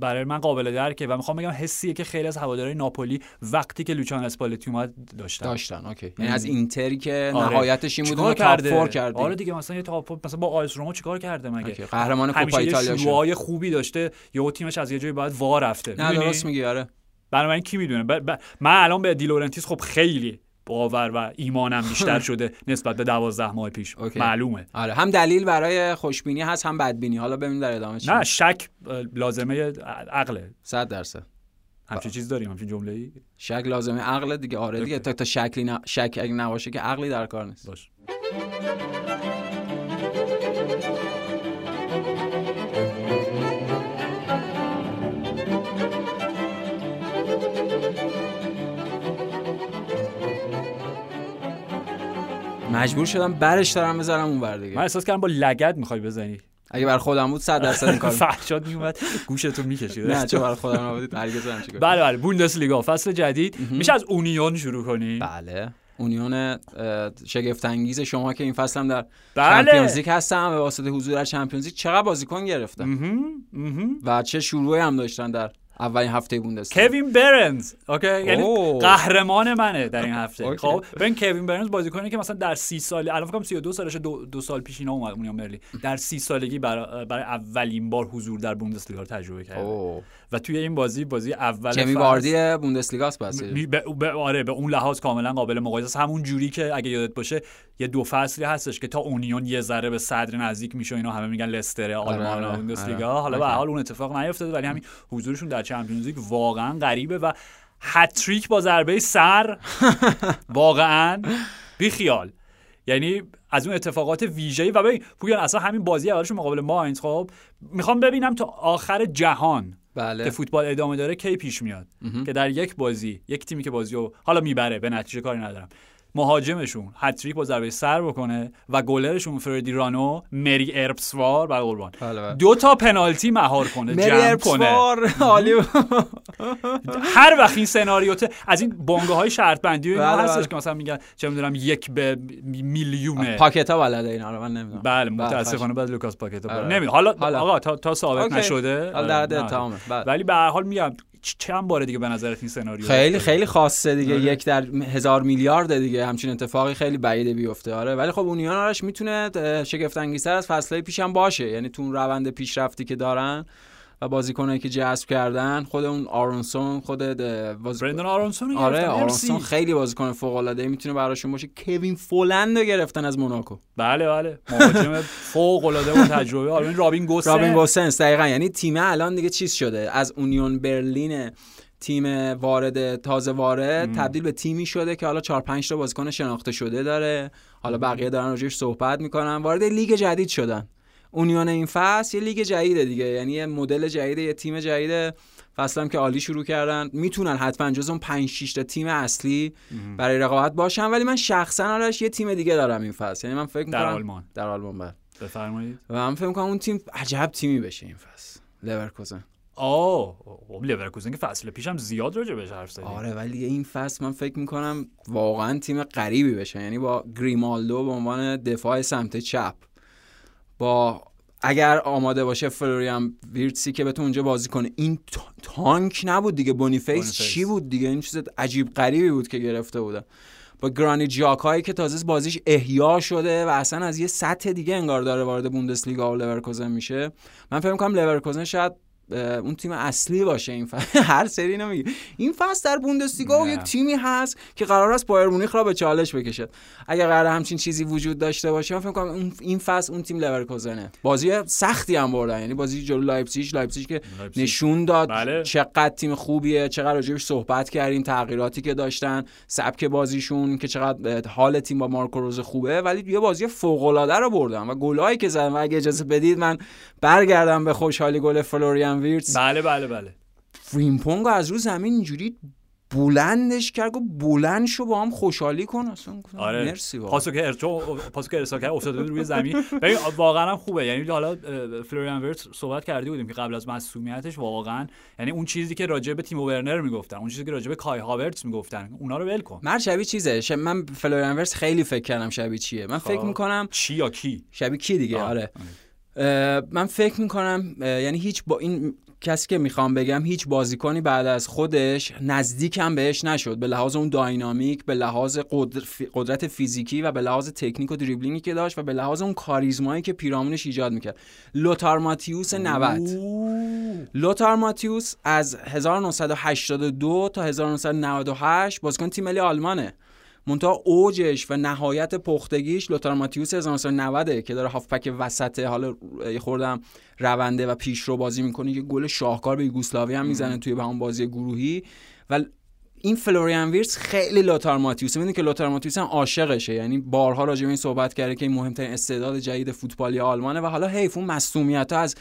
برای من قابل درکه و می‌خوام بگم حسیه که خیلی از هوادارهای ناپولی وقتی که لوچان اسپالتی اومد داشتن. داشتن اوکی. یعنی از اینتری که آره. نهایتش این بود کرده؟ فور کرده. آره دیگه مثلا یه تاپ مثلا با آیس روما چیکار کرده مگه؟ قهرمان کوپا ایتالیا شد. خوبی داشته یهو تیمش از یه جایی بعد وا رفته. نه درست میگی. آره. بنابراین کی می‌دونه؟ من الان به دیلورنتیس خب خیلی باور و ایمانم بیشتر شده نسبت به دوازده ماه پیش. معلومه. آره. هم دلیل برای خوشبینی هست هم بدبینی. حالا ببینیم در ادامه چی نه شک لازمه عقله 100 درصد. همچین چیز داریم همچین جمله ای شک لازمه عقل دیگه. آره دیگه. تا تا شکلی ن... شک اگه نباشه که عقلی در کار نیست. باش. مجبور شدم برش دارم بذارم اون ور دیگه. من احساس کردم با لگد می‌خوای بزنی. اگه بر خودم بود 100 درصد این کار فرشاد میومد گوشتو می‌کشید. نه چه بر خودم نبود هرگز نمیشه بله بله بوندسلیگا فصل جدید. میشه از اونیون شروع کنی؟ بله. اونیون شگفت انگیز شما که این فصل هم در بله. چمپیونز لیگ هستن به واسطه حضور در چمپیونز لیگ چقدر بازیکن گرفتن و چه شروعی هم داشتن در اولین هفته بوندسلیگا کوین برنز OK یعنی. قهرمان منه در این هفته. خب ببین کوین بهرنس بازیکنی که مثلا در سی سال الان فکر کنم 32 سالشه دو, دو سال پیش اینا اومد اونیون برلین در سی سالگی برای, برای اولین بار حضور در بوندسلیگا رو تجربه اوه. و توی این بازی بازی اول جمی فصل- واردی بوندسلیگاست پس می- به, به- آره به اون لحاظ کاملا قابل مقایسه است. همون جوری که اگه یادت باشه یه دو فصلی هستش که تا اونیون یه ذره به صدر نزدیک میشه اینا همه میگن لستر آلمان آره، بوندسلیگا آره. حالا به. حال اون اتفاق نیفتاده ولی همین حضورشون در چمپیونز لیگ واقعا غریبه و هتریک با ضربه سر. واقعا بی خیال یعنی از اون اتفاقات ویژه‌ای و ببین پویان اصلا همین بازی اولشون مقابل ماینز خب می‌خوام ببینم تا آخر جهان بله. که فوتبال ادامه داره کی پیش میاد. که در یک بازی یک تیمی که بازی رو حالا می‌بره به نتیجه کاری ندارم. مهاجمشون هتریک با ضربه سر بکنه و گلرشون فردی رانو مری ارپسوار بر قربان بله بله دو تا پنالتی مهار کنه مری جمع کنه. هر وقت این سناریو از این بانگه های شرط بندی و اینا بله، هستش. که مثلا میگن چه می‌دونم یک به میلیونه پاکتا بلده اینا رو من نمی‌دونم بله متاسفانه بعد لوکاس پاکتا آره. نمی‌دونم حالا. آقا تا, تا ثابت. نشده در آره،. ولی به هر حال میگم چند باره دیگه به نظرت این سناریو خیلی؟ خیلی خاصه دیگه آره. یک در هزار میلیارد دیگه همچین اتفاقی خیلی بعیده بیفته آره ولی خب اونیان آرش می‌تونه شگفت انگیزتر از فصلهای پیشم باشه یعنی تو اون روند پیشرفتی که دارن و بازیکنایی که جذب کردن خود اون آرونسون خود بازیکن برندن آرونسون رو آره گرفتن. آرونسون. خیلی بازیکن فوق العاده می‌تونه براشون باشه. کوین فولند گرفتن از موناکو. بله بله. مهاجم فوق العاده و تجربه. آره رابین گوسن. رابین گوسنس دقیقا. یعنی تیم الان دیگه چیز شده. از اونیون برلین تیم وارد تازه وارد تبدیل به تیمی شده که حالا 4 5 تا بازیکن شناخته شده داره. حالا بقیه دارن راجعش صحبت می‌کنن. وارد لیگ جدید شدن. اونیون این فصل یه لیگ جدیده دیگه. یعنی یه مدل جدیده یه تیم جدیده. فصل هم که عالی شروع کردن. می‌تونن حتما جز اون 5 6 تا تیم اصلی برای رقابت باشن. ولی من شخصا آرش یه تیم دیگه دارم این فصل. یعنی من فکر در می‌کنم آلمان. در آلمان بله. بفرمایید. و من فکر می‌کنم اون تیم عجب تیمی بشه این فصل. لورکوزن. آه خب لیورکوزن که فصل پیشم زیاد راجع بهش حرف زدیم. آره ولی این فصل من فکر می‌کنم واقعا تیم غریبی بشه. یعنی با گریمالدو به عنوان دفاع سمت چپ. با اگر آماده باشه فلوریان ویرتسی که بتونه اونجا بازی کنه. این تا- تانک نبود دیگه بونیفیس بونیفیس. چی بود دیگه؟ این چیز عجیب غریبی بود که گرفته بودن. با گرانیت ژاکایی که تازه بازیش احیا شده و اصلا از یه سطح دیگه انگار داره وارد بوندسلیگا و لورکوزن میشه. من فکر می‌کنم لورکوزن شاید اون تیم اصلی باشه این فصل. هر سری اینو میگه این فصل در بوندسلیگا. یک تیمی هست که قرار است بایرن مونیخ را به چالش بکشد. اگر قرار همچین چیزی وجود داشته باشه من فکر کنم این فصل اون تیم لورکوزنه. بازی سختی هم بردن. یعنی بازی جلو لایپزیگ لایپزیگ که. نشون داد بله. چقدر تیم خوبیه چقدر راجبش صحبت کردیم تغییراتی که داشتن سبک بازیشون که چقدر حال تیم با مارکو روز خوبه. ولی یه بازی فوق العاده رو بردن و گلایی که زدن. و اگه اجازه بدید من برگردم به خوشحالی گل فلوریان ویرتس بله بله بله. فریمپونگ از رو زمین اینجوری بلندش کرد گفت بلند شو با هم خوشحالی کن. اصلا گفتم آره. مرسی. پاسو که ارچو پاسو که ارسال کرد افتاده بود روی زمین. ببین واقعا هم خوبه. یعنی حالا فلوریان ورت صحبت کرده بودیم که قبل از مسئولیتش واقعا یعنی اون چیزی که راجع به تیم ورنر می‌گفتن اون چیزی که راجع به کای هاورتس می‌گفتن اونا رو ول کن. من شبیه چیزه. ش- من فلوریان ورتس خیلی فکر کردم شبیه چیه. من فکر خب. می‌کنم چی یا کی؟ شبیه کی دیگه؟ آه. آره. اه، من فکر می‌کنم یعنی هیچ با این کسی که می‌خوام بگم هیچ بازیکنی بعد از خودش نزدیکم بهش نشد. به لحاظ اون داینامیک به لحاظ قدرت فیزیکی و به لحاظ تکنیک و دریبلینگی که داشت و به لحاظ اون کاریزمایی که پیرامونش ایجاد می‌کرد. لوتار ماتیوس 90 اوه. لوتار ماتیوس از 1982 تا 1998 بازیکن تیم ملی آلمانه. منتها اوجش و نهایت پختگیش لوتار ماتیوس 1990 که داره هافپک وسطه حالا خوردم رونده و پیش رو بازی می‌کنه که گل شاهکار به یوگسلاوی هم می‌زنه توی به همون بازی گروهی. و این فلوریان ویرس خیلی لوتار ماتیوس می‌دونی که لوتار ماتیوس هم عاشقشه. یعنی بارها راجع به این صحبت کرده که این مهمترین استعداد جدید فوتبالی آلمانه و حالا حیف اون مصونیت از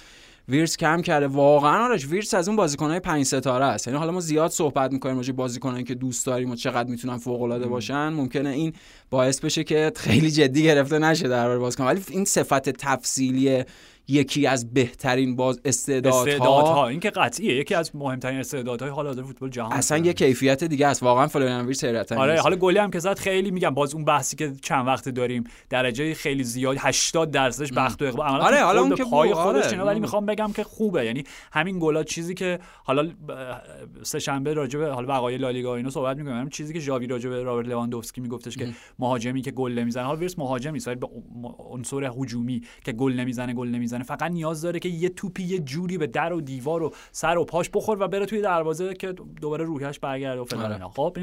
ویرس کم کرده. واقعا آرش ویرس از اون بازیکنهای پنج ستاره است. یعنی حالا ما زیاد صحبت می‌کنیم راجع بازیکنایی که دوست داریم و چقدر می‌تونن فوق العاده باشن. ممکنه این باعث بشه که خیلی جدی گرفته نشه در بازیکن. ولی این صفت تفصیلی یکی از بهترین باز استعدادها. استعدادها. این که قطعیه. یکی از مهمترین استعدادهای حال حاضر فوتبال جهان اصلا یه کیفیت دیگه است. واقعا فلوریان ویرتس حیرت آره حالا گلی هم که زد خیلی میگم باز اون بحثی که چند وقت داریم درجه خیلی زیاد 80 درصدش بخت و اقبال. آره حالا اون که پای آره. خودش ولی می‌خوام بگم که خوبه. یعنی همین گلا چیزی که حالا سه شنبه راجع به حالا بقای لالیگا اینا صحبت می‌کنیم. چیزی که ژاوی راجع به رابرت لواندوفسکی میگفتش که مهاجمی که گل نمی‌زنه. حالا ویرتس مهاجمی ولی به عنصر هجومی که گل نمی‌زنه گل نمی‌زنه. فقط نیاز داره که یه توپی یه جوری به در و دیوار و سر و پاش بخوره و بره توی دروازه که دوباره روحش برگرده و فلان آره. خب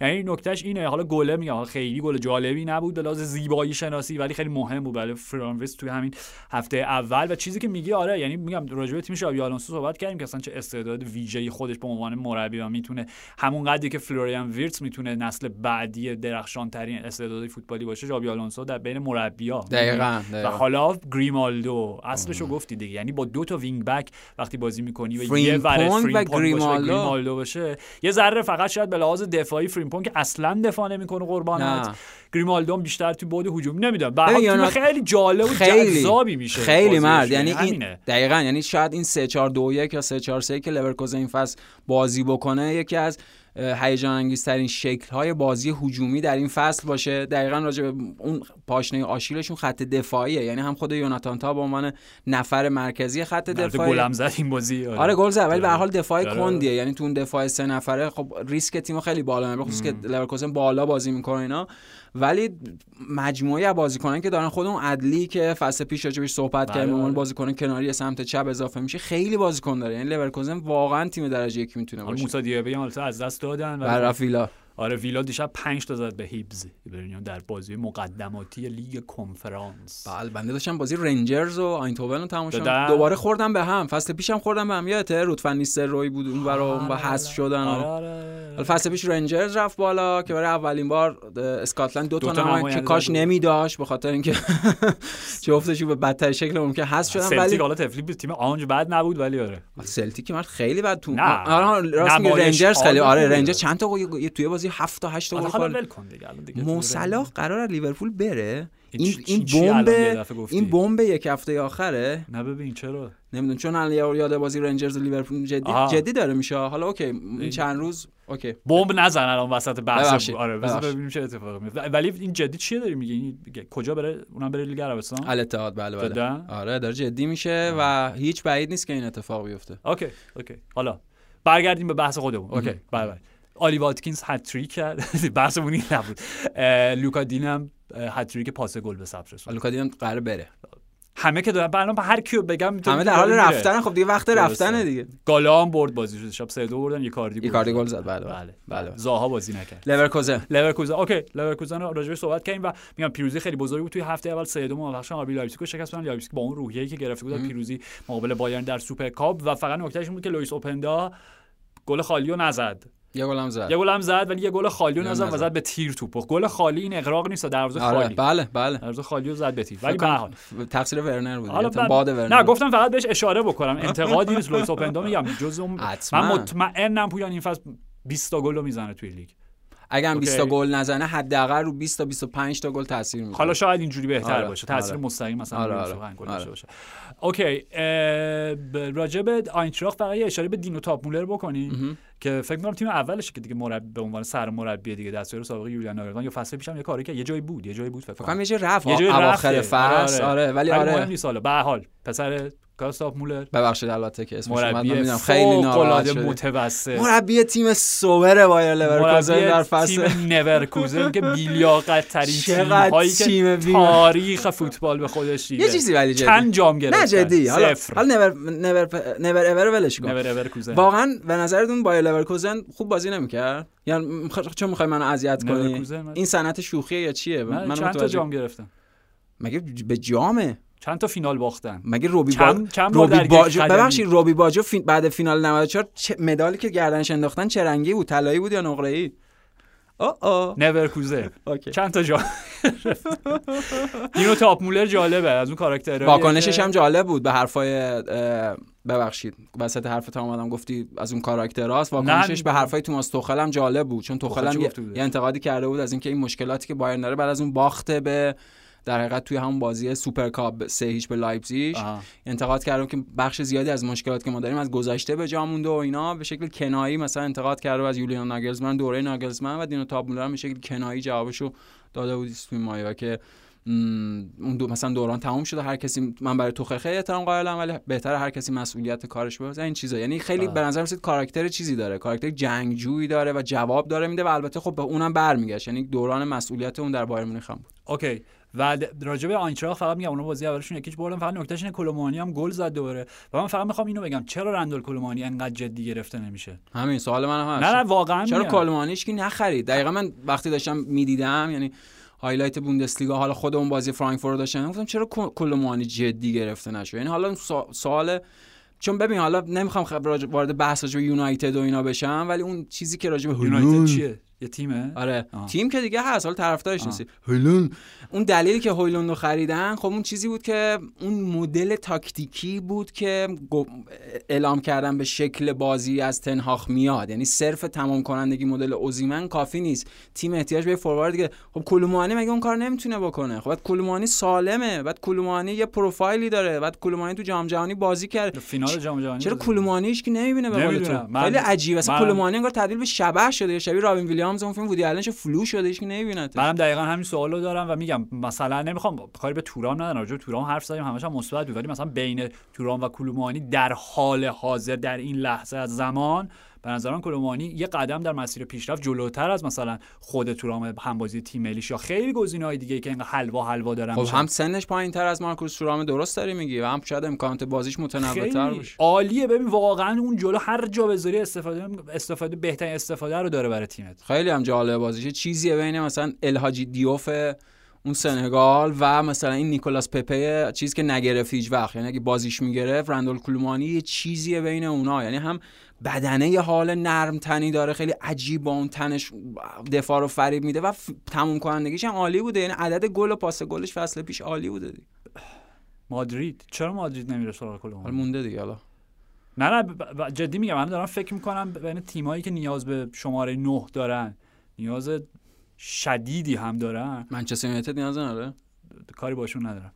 یعنی نکتهش اینه. حالا گله میگم. خیلی گل جالبی نبود به لحاظ زیبایی شناسی ولی خیلی مهم بود. برای فرانویس توی همین هفته اول. و چیزی که میگی آره یعنی میگم راجع به تیم ژابی آلونسو صحبت کردیم که اصلا چه استعداد ویژه‌ای خودش به عنوان مربی و می‌تونه همون قدری که فلوریان ویرتس می‌تونه نسل بعدی درخشان ترین استعدادی فوتبالی باشه ژابی آلونسو در بین مربی‌ها. دقیقاً, و حالا گریمالدو. اصلشو گفتی دیگه. یعنی با دو تا wing back وقتی بازی می‌کنی و یه ورش و گریمالدو. باشه. یه ذره فقط شاید به لحاظ دفاعی فریمپون که اصلا دفاع نمی‌کنه قربانت. گریمالدو بیشتر تو بود هجومی نمی‌دونم. به خیلی جالب و جذابی میشه خیلی مرد. یعنی این دقیقاً. یعنی شاید این 3 4 2 1 یا 3 4 3 که لورکوزن این فصل بازی بکنه یکی از هیجان انگیزترین شکل های بازی هجومی در این فصل باشه. دقیقا راجع به اون پاشنه آشیلشون خط دفاعیه. یعنی هم خود یوناتان تا به عنوان نفر مرکزی خط دفاعی. گلم زد این بازی آره, آره گل زد ولی به هر حال دفاع کندیه. یعنی تو اون دفاع سه نفره خب ریسک تیم خیلی بالا به خصوص که لورکوزن بالا بازی می‌کنه اینا. ولی مجموعه بازیکنان که دارن خود اون عدلی که فصل پیش راجبش صحبت کردیم اون بازیکن کناری سمت چپ اضافه میشه خیلی بازیکن داره. یعنی لورکوزن واقعا تیم درجه یک می‌تونه باشه. موسی دیابی هم از دست دادن و ویلا آره ویلا دیشب 5 تا زد به هیبز در بازی مقدماتی لیگ کنفرانس. بله بنده داشتم بازی رنجرز و آیندهوون رو تماشا دوباره خوردم به هم. فصل پیشم خوردم به هم. یادته؟ رود فن نیستلروی بود اون برا اون با حذف شدن آره آره. فصل پیش رنجرز رفت بالا که برای اولین بار اسکاتلند دو, دو تا که کاش نمی داشت به خاطر اینکه جفتشون به بدتر شکل ممکن حذف شدن ولی حالا تفلی تیم آنج بد نبود ولی آره. سلتیک مرد خیلی بد تو آره راست رنجرز خیلی آره رنجرز چند تا توی بازی 7 تا 8 تا گل خورد کن. دیگه الان دیگه قرار لیورپول بره. این این بمب این بمب یک هفته آخره. نه ببین چرا؟ نمی‌دونم چون الان یاد بازی رنجرز و لیورپول جدی جدی داره میشه. حالا اوکی این چند روز اوکی. بمب نزن الان وسط بحث. آره ببینیم چه اتفاقی میفته. ولی این جدی چیه داری میگی؟ کجا بره؟ اونم بره لیگ عربستان؟ الاتحاد بله بله. آره داره جدی میشه و هیچ بعید نیست که این اتفاق بیفته. OK OK. حالا برگردیم به بحث خودمون. OK بله بله آلی واتکینز هتریک کرد. بحثمون این نبود. لوکا دین هم هتریک پاس گل به ثبت رسوند لوکا دین قرار بره. همه که دارن برنامه هر کیو بگم همه در حال رفتن خب دیگه وقت رفتن دیگه. گالا هم برد بازی شد شب 3 2 بردن ایکاردی گل ایکاردی گل زد بله. بله. بله. زاها بازی نکرد. لورکوزن. لورکوزن. OK لورکوزن راجع صحبت کردیم و میگم پیروزی خیلی بزرگی بود توی هفته اول 3 2 موفق آربی لایپزیگ شکست دادن. لایپزیگ با اون روحیه‌ای که گرفته بود پیروزی مقابل بایرن در سوپر کاپ و فقط نکتهش بود که لوئیس اوپندا گل خالیو نزد. یه گل هم زد. یه گل هم زد ولی یه گل خالی رو نزد و زد به تیر توپ. گل خالی این اغراق نیست دروازه آره خالی. بله بله. دروازه خالی رو زد به تیر. ولی به حال. تقصیر ورنر بود. حالا. باد ورنر. نه گفتم فقط بهش اشاره بکنم. انتقادی نیست لوئیس اوپندا میگم. جزء من مطمئنم پویان این فصل 20 تا گل رو می‌زنه توی لیگ. اگر 20 تا گل نزنه حداقل رو 20 تا 25 تا گل تاثیر می‌ذاره. حالا شاید اینجوری بهتر آره. باشه. تاثیر آره. مستقیم مثلا آره. آره. گل آره. باشه. اوکی راجع به آینتراخت فقط یه اشاره به دینو تاپ مولر بکنی که فکر می‌کنم تیم اولش که دیگه مربی به عنوان سر مربی دیگه دستیار سابقه یولیان ناگلزمن یا فصل پیشم یه کاری که یه جایی بود یه جایی بود فکر کنم یه جایی رفت. یه جایی اواخر فصل. آره. ولی آره. مهم نیست حالا. به حال پسر گاستاف مولر. ببخشید البته که اسمش نمی‌دونم خیلی ناراحت متوسط. مربی تیم سوبر بایر لورکوزن در فصل تیم نورکوزن که بیلیاقت ترین تیم هایی که تاریخ فوتبال به خودش دیده. یه چیزی ولی جدی. چند جام گرفت نه جدی. حالا حالا نور نور نور اور ولش کن. واقعا به نظرتون بایر لورکوزن خوب بازی نمی‌کرد؟ یعنی چون می‌خوای منو اذیت کنی؟ این صنعت شوخیه یا چیه؟ من چند تا جام گرفتم مگه به جامه؟ چند تا فینال باختن؟ مگه روبی با... روبی باجو ببخشید روبی باجو فین... بعد فینال 94 چه... مدالی که گردنش انداختن چه رنگی بود؟ طلایی بود یا نقره‌ای؟ او او نورکوزن چند تا جا اینو تاپ مولر جالبه از اون کاراکترها واکنشش هم جالب بود به حرفای ببخشید وسط حرفت اومدم گفتی از اون کاراکتراست واکنشش به حرفای توماس توخل هم جالب بود چون توخل هم یه انتقادی کرده بود از اینکه این مشکلاتی که بایرن داره بعد از اون باخته به در حقیقت توی همون بازی سوپرکاپ سه هیچ به لایپزیگ انتقاد کردم که بخش زیادی از مشکلات که ما داریم از گذشته به جا مونده و اینا به شکل کنایی مثلا انتقاد کرده از یولیان ناگلزمن دوره ناگلزمن و دینو تاپ مولر به شکل کنایی جوابشو داده بود توی مایه که اون دو مثلا دوران تموم شده هر کسی من برای تو خیلی احترام قائلم ولی بهتره هر کسی مسئولیت کارش بره این چیزا. یعنی خیلی به نظر میاد کاراکتر چیزی داره کاراکتر جنگجویی داره و جواب داره میده و البته خب به اونم برمیگشت. یعنی دوران مسئولیت اون در بایرن مونیخ بود. OK. و راجع به آینتراخت فقط میگم اون بازی اولشون یک هیچ بردن فقط نکتهش اینه کلومانی هم گل زد دوباره. و من فقط می‌خوام اینو بگم چرا رندال کلومانی انقدر جدی گرفته نمیشه؟ همین سوال من هم هست. نه نه واقعا چرا کلومانی هیچکی نخرید؟ دقیقا من وقتی داشتم می‌دیدم یعنی highlight بوندسلیگا حالا خود اون بازی فرانکفورت داشتن گفتم چرا کلومانی جدی گرفته نشد یعنی حالا سوال چون ببین حالا نمی‌خوام وارد بحث راجع به یونایتد و اینا بشم ولی اون چیزی که راجع به یونایتد چیه؟ یه تیمه؟ آره. آه. تیم که دیگه هست حالا طرفدارش نیستی. هولون اون دلیلی که هویلوند رو خریدن خب اون چیزی بود که اون مدل تاکتیکی بود که اعلام کردن به شکل بازی از تنهاخ میاد. یعنی صرف تمام کنندگی مدل اوزیمن کافی نیست. تیم احتیاج به فوروارد دیگه خب کلومانی مگه اون کار نمی‌تونه بکنه؟ خب بعد کلومانی سالمه. بعد کلومانی یه پروفایلی داره. بعد کلومانی تو جام جهانی بازی کرد. فینال جام جهانی چرا کلومانیش که نمی‌بینه به قول تو؟ خیلی عجیبه. اصلا کلومانی انگار تبدیل به شبح شده. شبیه رابین ویلیامز اون فیلم وودی آلنش فلو شده هیچ نمی‌بینه منم دقیقا همین سوالو دارم و میگم مثلا نمی‌خوام کاری به تورام ندارم راجع تورام حرف زدیم همش هم مثبت بود. ولی مثلا بین تورام و کلومانی در حال حاضر در این لحظه از زمان به نظرم کلومانی یه قدم در مسیر پیشرفت جلوتر از مثلا خود تورام همبازی تیم ملیش یا خیلی گزینه‌های دیگه که اینقدر حلوا حلوا دارن خب هم سنش پایینتر از مارکوس تورام درست داری میگی و هم شاید امکانات بازیش متنوع‌تر باشه. عالیه. ببین واقعا اون جلو هر جا بذاری استفاده استفاده بهترین استفاده رو داره برای تیمت. خیلی هم جالب بازیش. چیزیه بین مثلا الهاجی دیوف اون سنگال و مثلا این نیکولاس پپه چیزی که نگرفت هیچ وقت. یعنی اگه بازیش می‌گرفت رندل کلومانی یه چیزیه بین اونا. یعنی هم بدنه یه حال نرم تنی داره خیلی عجیب با اون تنش دفاع رو فریب میده و تموم کنندگیش هم عالی بوده. یعنی عدد گل و پاس گلش فصل پیش عالی بوده دی. مادرید. چرا مادرید نمیره سراغ کلومانی مونده دیگه حالا. نه نه جدی میگم من دارم فکر می‌کنم بین تیمایی که نیاز به شماره 9 دارن نیاز شدیدی هم دارن. منچستر یونایتد نیاز نداره؟ کاری باشون ندارم.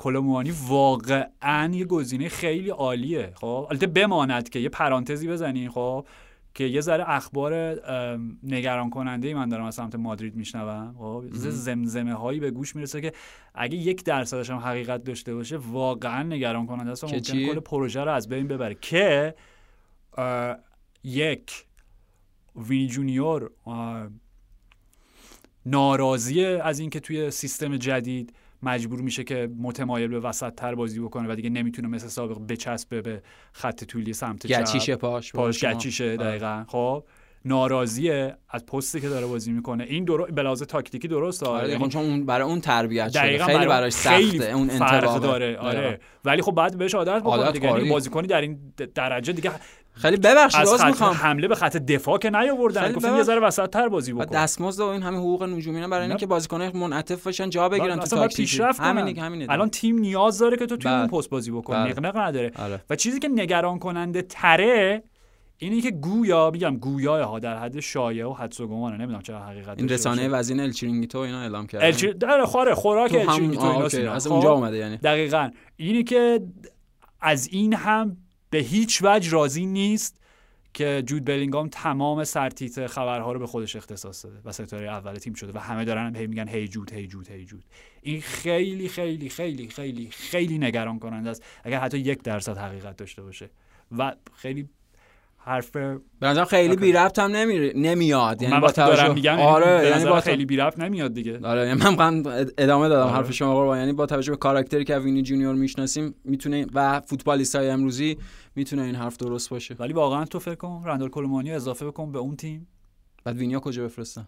کلوموانی واقعا یه گزینه خیلی عالیه خب؟ البته بماند که یه پرانتزی بزنین خب؟ که یه ذره اخبار نگران کننده ای من دارم از سمت مادرید میشنوم خب؟ زمزمه هایی به گوش می‌رسه که اگه یک درصدش هم حقیقت داشته باشه واقعا نگران کننده است ممکن کل پروژه رو از بین ببره. که یک وینی جونیور ناراضی از اینکه توی سیستم جدید مجبور میشه که متمایل به وسط تر بازی بکنه و دیگه نمی‌تونه مثل سابق بچسبه به خط طولی سمت چپ. گچیشه پاش پاش گچیشه آره. دقیقا. خب ناراضیه از پستی که داره بازی می‌کنه. این درو بلازه تاکتیکی درسته؟ آره یعنی چون اون برای اون تربیت شده. خیلی براش سخته اون انتباه داره. آره. ولی خب بعد بهش عادت بکنه دیگه. یعنی بازیکنی در این درجه دیگه خیلی ببخشید عذر می‌خوام. حمله به خط دفاع که نیاوردن. گفتن یه ذره وسط تر بازی بکن. دستمزد و این همه حقوق نجومی برای اینکه بازیکن‌ها منعطف باشن جا بگیرن تو تاکتیک همین همین الان تیم نیاز داره که تو توی اون پست بازی بکنی نق‌نق نداره. آره. و چیزی که نگران کننده تره اینی که گویا میگم گویا ها در حد شایعه و حدس و گمانه نمی‌دونم چرا حقیقت این رسانه وزین الچرینگیتو اینا اعلام کرد الچر... در خوره خوراک الچرینگیتو اینا از اونجا اومده یعنی. دقیقاً. اینی که از این هم به هیچ وجه راضی نیست که جود بلینگام تمام سرتیت خبرها رو به خودش اختصاص داده و ستاره اول تیم شده و همه دارن هی میگن هی جود هی جود هی جود. این خیلی خیلی خیلی خیلی خیلی نگران کننده است. اگر حتی یک درصد حقیقت داشته باشه. و خیلی حرف به خیلی بی ربط هم نمی... نمیاد. یعنی با دارم میگم آره یعنی با خیلی بی ربط نمیاد دیگه. آره یعنی من ادامه دادم آره. حرف شما قربان یعنی با توجه به کاراکتری که وینی جونیور می‌شناسیم می‌تونه و فوتبالیست های امروزی می‌تونه این حرف درست باشه. ولی واقعا تو فکر کن رندال کلومانی اضافه بکن به اون تیم. بعد وینی رو کجا بفرستن؟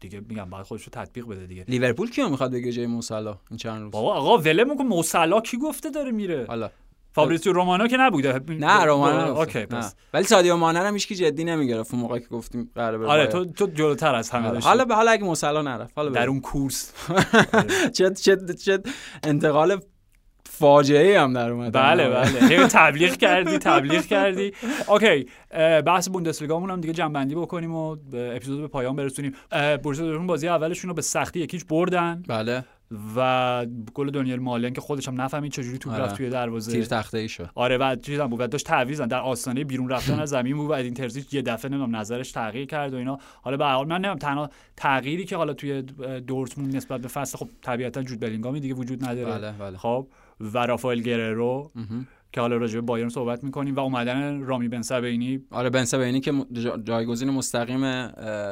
دیگه میگم بعد خودش رو تطبیق بده دیگه. لیورپول کیو می‌خواد بگه جای مو صلاح این چند روز؟ بابا آقا ولمون کن مو صلاح کی گفته داره میره؟ حالا. فابریزیو رومانو که نبوده. نه رومانو OK پس. ولی سادیو مانه هم هیچ جدی نمی‌گرفت. اون موقعی که گفتیم قراره بره آره تو تو جلوتر از همه داشتی. حالا به حالا اگه مو صلاح نرفت حالا در اون کورس. چه چه چه انتقال فاجعه هم در اومد. بله بله. تبلیغ کردی تبلیغ کردی. اوکی بحث بوندسلیگامون هم دیگه جنبندی بکنیم و اپیزود به پایان برسونیم. بورسا دورتموند بازی اولشون رو به سختی یکیش بردن. بله. و گل دانیل مالن که خودش هم نفهمید چجوری توپ آره. رفت توی دروازه. تیر تخته ای شد. آره و چیزم بود. و داشت تعویض در آستانه بیرون رفتن از زمین بود و ادین ترزیچ یه دفعه نمی‌دونم نظرش تغییر کرد و اینا. حالا به هر حال من نمی‌دونم تنها تغییری که حالا توی دورتموند نسبت به فصل خب طبیعتا جود بلینگامی دیگه وجود نداره. بله بله. خب و رافائل گررو. که حالا راجع به بایرن صحبت می‌کنیم و اومدن رامی بن سبینی آره بن سبینی که جایگزین مستقیم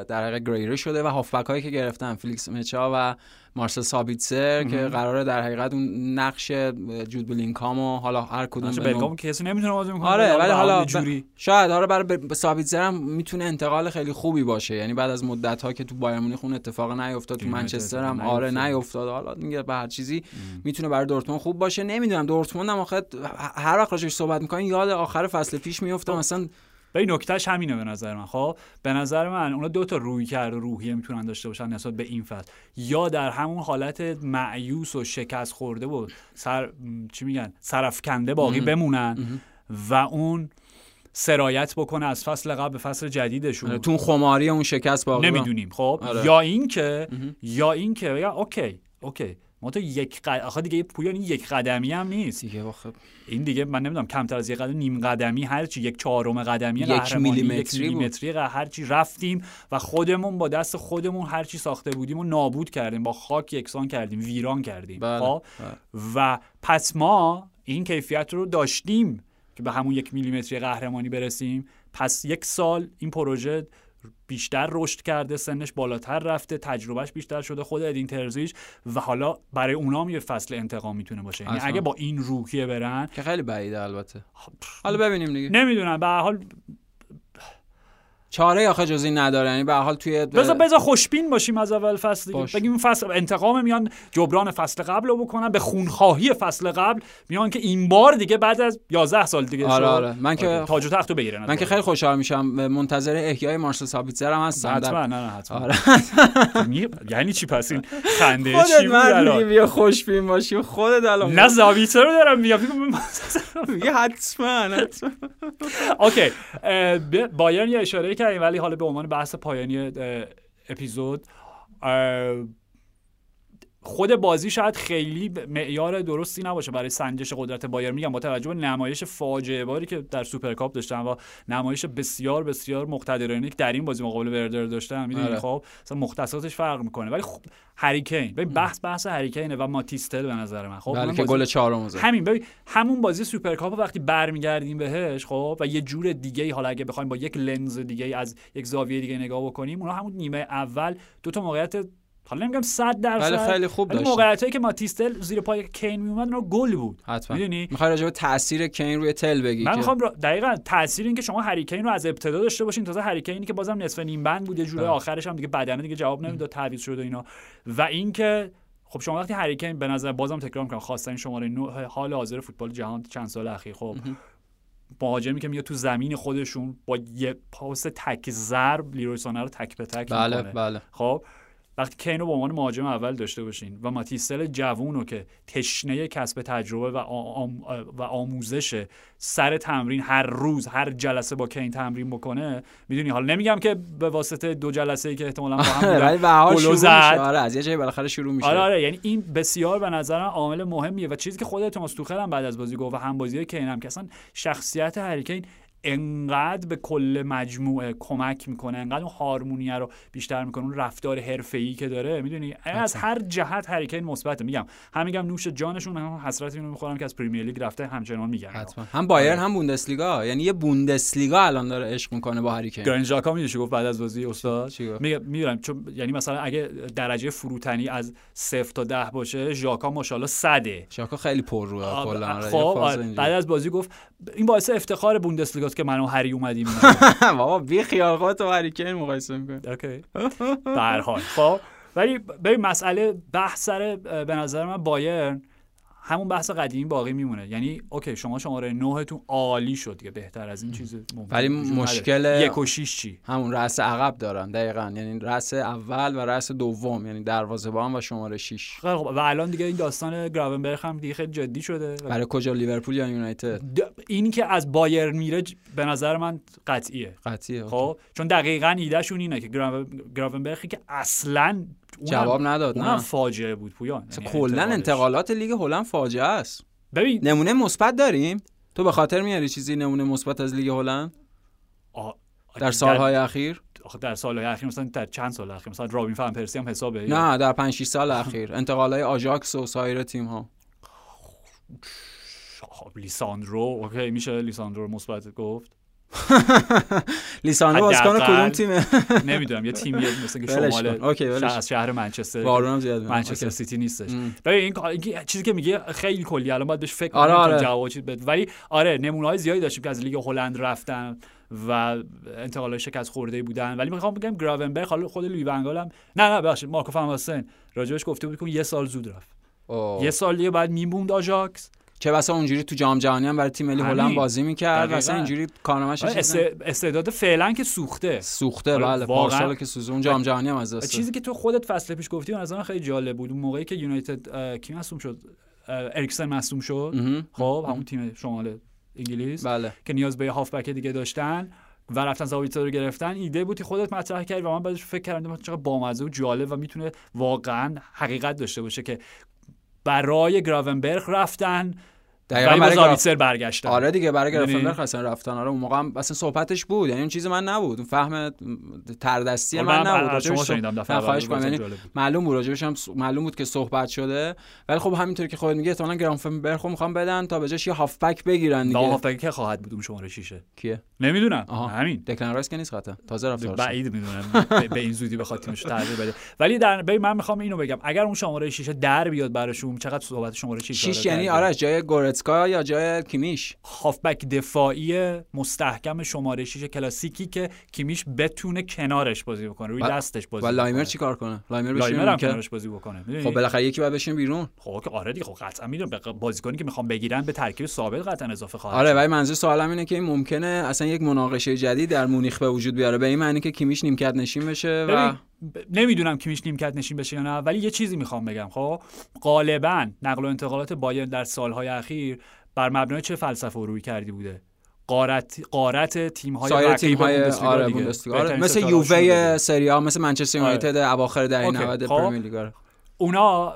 در حقیقت گررو شده و هافبک هایی که گرفتن فلیکس انمچا و مارسل سابیتسر که قراره در حقیقت اون نقش جود بلینگام و حالا هر کدوم که کسی نمی‌تونه بازی کنه آره ولی حالا جوری. شاید آره برای ب- سابیتزر هم می‌تونه انتقال خیلی خوبی باشه. یعنی بعد از مدت ها که تو بایر مونیخ اون اتفاق نیفتاد تو منچستر هم. آره نیفتاد حالا میگه به هر چیزی می‌تونه برای دورتموند خوب باشه. نمی‌دونم دورتموند هم آخه هر وقت راجعش صحبت می‌کنین یاد آخر فصل پیش میفته مثلا ولی نکتهش همینه به نظر من. خب به نظر من اونا دو تا روی کرد و روحیه می‌تونن داشته باشن نسبت به این فصل. یا در همون حالت معیوس و شکست خورده و سر چی میگن سرفکنده باقی بمونن و اون سرایت بکنه از فصل قبل به فصل جدیدشون. آره، تو خماری اون شکست باقی نمی‌دونیم. خب آره. یا این که یا این که یا okay okay. ما تو یک قد... آخه دیگه پویان یک قدمی هم نیست. دیگه آخه این دیگه من نمی‌دونم کمتر از یک قدم نیم قدمی هر چی یک چهارم قدمی یک میلیمتری. میلیمتری هر چی رفتیم و خودمون با دست خودمون هر چی ساخته بودیم و نابود کردیم. با خاک یکسان کردیم ویران کردیم. بله، خب؟ و پس ما این کیفیت رو داشتیم که به همون یک میلیمتری قهرمانی برسیم. پس یک سال این پروژه بیشتر رشد کرده سنش بالاتر رفته تجربهش بیشتر شده خود ادین ترزیش و حالا برای اونام یه فصل انتقام می‌تونه باشه. یعنی. اگه با این روحیه برن که خیلی بعیده البته. حالا ببینیم دیگه. نمی‌دونم به حال چاره آخه جز این نداره. یعنی به حال توی بذار بذار خوشبین باشیم از اول فصل دیگه. بگیم این فصل انتقام میان جبران فصل قبل رو بکنن به خونخواهی فصل قبل. میان که این بار دیگه بعد از 11 سال دیگه آره،. آره. من که- تاج و تختو بگیرن من که خیلی خوشحال میشم. منتظر احیای مارسل سابیتزر هم هستم. حتما نه نه حتما. آره. یعنی چی پس این خنده چی بود بیا خوشبین باشی خودت الان نه زاویتر رو دارم میگم. میگه حتما حتما. اوکی. بایرن یه اشاره کردیم ولی حالا به عنوان بحث پایانی اپیزود خود بازی شاید خیلی معیار درستی نباشه. برای سنجش قدرت بایر میگم با توجه به نمایش فاجعه باری که در سوپرکاپ داشتن و نمایش بسیار بسیار مقتدرانه که در این بازی مقابل وردر داشتن. می‌دونی آره. خب مثلا مختصاتش فرق می‌کنه. ولی خب هری کین. ببین بحث بحث هری کینه و ماتیس تل به نظر من. خب بله که گل چهارم همین ببین همون بازی سوپرکاپ وقتی برمیگردیم بهش خب و یه جور دیگه ای حالا اگه بخوایم با یک لنز دیگه از یک زاویه دیگه نگاه بکنیم اونا همون نیمه اول دو تا موقعیت حالا نمیگم 100 درصد. ولی خیلی خوب ولی داشتن. موقعیتایی که ماتیستل زیر پای کین میومد اونا گل بود. حتما. می‌دونی؟ می‌خوای راجع به تاثیر کین روی تل بگی من می‌خوام را- دقیقا تاثیر این که شما هریکین رو از ابتدا داشته باشین تازه هریکینی که بازم نصف نیم بند بود یه جوری بله. آخرش هم دیگه بدنه دیگه جواب نمی‌داد تعویض شد و اینا. و اینکه خب شما وقتی هریکین به نظر بازم تکرار می‌کنم خواستن شماره نه حال حاضر فوتبال جهان چند سال اخیر خب. مهاجمی که میاد تو زمین خودشون با یه پاس تک ضرب لیروی سانه رو تک به تک بله می‌کنه. بله. خب. وقتی کین رو به عنوان مهاجم اول داشته باشین و ماتیستل جوون رو که تشنه کسب تجربه و, آم و آموزش سر تمرین هر روز هر جلسه با کین تمرین بکنه می‌دونی؟ حالا نمیگم که به واسطه دو جلسه ای که احتمالاً با هم بودن زد. آره از یه جایی بالاخره شروع میشه. آره آره یعنی این بسیار به نظرم عامل مهمیه و چیزی که خود توماس توخل هم بعد از بازی گفت و هم بازی کین هم که اصلا شخصیت هریکین انقدر به کل مجموعه کمک می‌کنه انقدر اون هارمونیه رو بیشتر می‌کنه اون رفتار حرفه‌ای که داره می‌دونی؟ از هر جهت هریکین مثبته. میگم هم میگم نوش جانشون هم حسرت اینو می‌خورم که از پریمیر لیگ رفته همچنان میگن حتما. هم بایرن هم بوندسلیگا. یعنی یه بوندسلیگا الان داره عشق می‌کنه با هری کین. گرانیت ژاکا می‌دونی چی گفت بعد از بازی استاد؟ میگم می‌دونم چون یعنی مثلا اگه درجه فروتنی از 0 تا 10 باشه ژاکا ماشاءالله صده. ژاکا خیلی پر روه کلا آره، خب آره. بعد از بازی گفت این باعث افتخار بوندسلیگاست که من و هری اومدیم بابا بی خیال خودت و هری کین مقایسه می‌کنه okay. به هر حال. خب ولی ببین مسئله بحث سر به نظر من بایرن. همون بحث قدیمی باقی میمونه. یعنی اوکی شما شماره نهتون عالی شد دیگه بهتر از این چیز ولی. مشکل- یک و شیش چی؟ همون رأس عقب دارن دقیقا. یعنی رأس اول و رأس دوم یعنی دروازه‌بان و شماره 6 خیلی خوب. و الان دیگه این داستان گراونبرگ هم دیگه خیلی جدی شده. برای کجا؟ لیورپول یا یونایتد؟ این که از بایر میره ج- به نظر من قطعیه. قطعیه خب؟ چون دقیقا ایدهشون اینه که گراو- گراونبرگی که اصلا جواب نداد نه. فاجعه بود پویان. یعنی کلا. انتقالات لیگ هلند فاجعه است. ببین نمونه مثبت داریم؟ تو به خاطر میاری چیزی نمونه مثبت از لیگ هلند؟ در سالهای اخیر؟ آخه در سالهای اخیر مثلا در چند سال اخیر؟ مثلا رابین فن پرسی هم حسابه نه در 5 6 سال اخیر. انتقالای آژاکس و سایر تیم ها خب لیساندرو okay میشه لیساندرو رو مثبت گفت؟ لیساندرو بازیکن. کدوم تیمه نمی‌دونم یه تیمی مثل که شمال. از شهر منچستر بارون هم زیاد. منچستر. سیتی نیستش. ببین این چیزی که میگه خیلی کلی الان باید بهش فکر آره، آره. جواب بده ولی آره نمونه های زیادی داشتیم که از لیگ هلند رفتن و انتقال شکست خورده بودن ولی می‌خوام بگم گراونبرگ حالا خود لوی ونگال هم نه نه ببخشید مارکو فان باستن راجبش گفته بود که یه سال زود رفت. یه سال دیگه بعد میموند آژاکس چه بسا اونجوری تو جام جهانی هم برای تیم ملی. هلند بازی می‌کرد. مثلا اینجوری کارنامه‌اش آره، استعداد فعلا که سوخته سوخته آره، بله واقعاً. که سوزون جام جهانی هم از دست. چیزی که تو خودت فصل پیش گفتی به نظرم خیلی جالب بود اون موقعی که یونایتد کی مصدوم شد اریکسن مصدوم شد. خب همون تیم شمال انگلیس بله که نیاز به یه هافبک دیگه داشتن و رفتن زاویتا رو گرفتن ایده بود که خودت مطرح کردی و من بعدش فکر کردم چقدر بامزه و جالب و می‌تونه واقعا حقیقت داشته باشه که برای گراونبرگ رفتن دقیقاً برای زاویتسر برگشتن آره دیگه برای یعنی- گرفتن اصلا رفتن. آره اون موقع هم اصلا صحبتش بود. یعنی اون چیز من نبود. اون فهم تردستی حالا من نبود. شما شنیدم دفعه خواهش یعنی. معلوم بود راجبش هم معلوم بود که صحبت شده. ولی خب همینطوری که خودت میگی احتمالاً گرانفنبرگ رو می‌خوام بدن تا به جاش یه هافبک بگیرن دیگه. هافبک که خواهد بود اون شماره شیشه. کیه؟ نمی‌دونم. آها. همین. دکلن رایس که نیست قطعا تازه رفت. بعید می‌دونم. به- این زودی بخواد تیمش تغییر بده. ولی در من می‌خوام اینو بگم. اگر اون شماره شیشه در بیاد براشون چقدر صحبت شماره شیشه شیش یعنی آره جای گورتسکا یا جای کیمیش هافبک دفاعی مستحکم شماره 6 کلاسیکی که کیمیش بتونه کنارش بازی بکنه روی دستش بازی و لایمر. چیکار کنه لایمر بشینه لایمر هم که کنارش بازی بکنه؟ خب بالاخره یکی باید بشین بیرون خب که آره دیگه خب قطعا می‌دونم بازیکنی که می‌خوام بگیرن به ترکیب ثابت قطعا اضافه خواهد آره. ولی منظور سوالم اینه که این ممکنه اصلا یک مناقشه جدید در مونیخ به وجود بیاره به این معنی که کیمیش نیمکت نشین بشه و ب- نمی‌دونم کیمیش نیمکت نشین بشه یا نه ولی یه چیزی می‌خوام بگم خب غالبا نقل و انتقالات بایرن در سالهای اخیر بر مبنای چه فلسفه رویکردی بوده قارت قارت تیم های سایر تیم های بوندسلیگا آره. بوندسلیگا آره مثل یووه. سری آ مثل منچستر آره. یونایتد اواخر دهه okay. 90 خب. پرمیر لیگ آره. اونا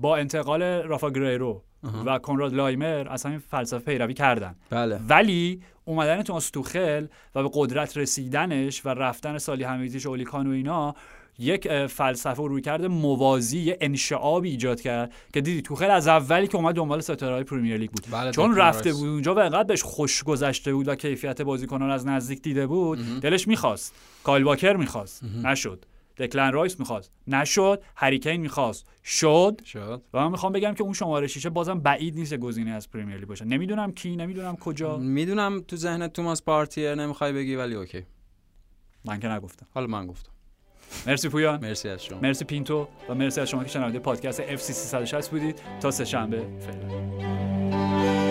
با انتقال رافا گریرو و کنراد لایمر از همین فلسفه پیروی کردن بله ولی اومدن توماس توخل و به قدرت رسیدنش و رفتن صالح حمیدزیچ اولی کان و اینا یک فلسفه و رویکرد موازی یه انشعابی ایجاد کرد که دیدی توخل از اولی که اومد دنبال ستاره های پریمیر لیگ بود. بله، چون رفته. بود اونجا و انقدر بهش خوش گذشته بود و کیفیت بازیکنان از نزدیک دیده بود دلش می‌خواست. کایل واکر می‌خواست. نشد. دکلن رایس می‌خواست. نشد هری کین می‌خواست. شد. شد. و من می‌خوام بگم که اون شماره شیشه بازم بعید نیست گزینه از پریمیر لیگ باشه. نمی‌دونم کی نمی‌دونم کجا. می‌دونم تو ذهنت توماس پارتیه نمی‌خوای بگی ولی اوکی. من که نگفتم. حالا من گفتم. مرسی پویان. مرسی از شما. مرسی پینتو. و مرسی از شما که شنونده پادکست FC 360 بودید. تا سه شنبه فعلا.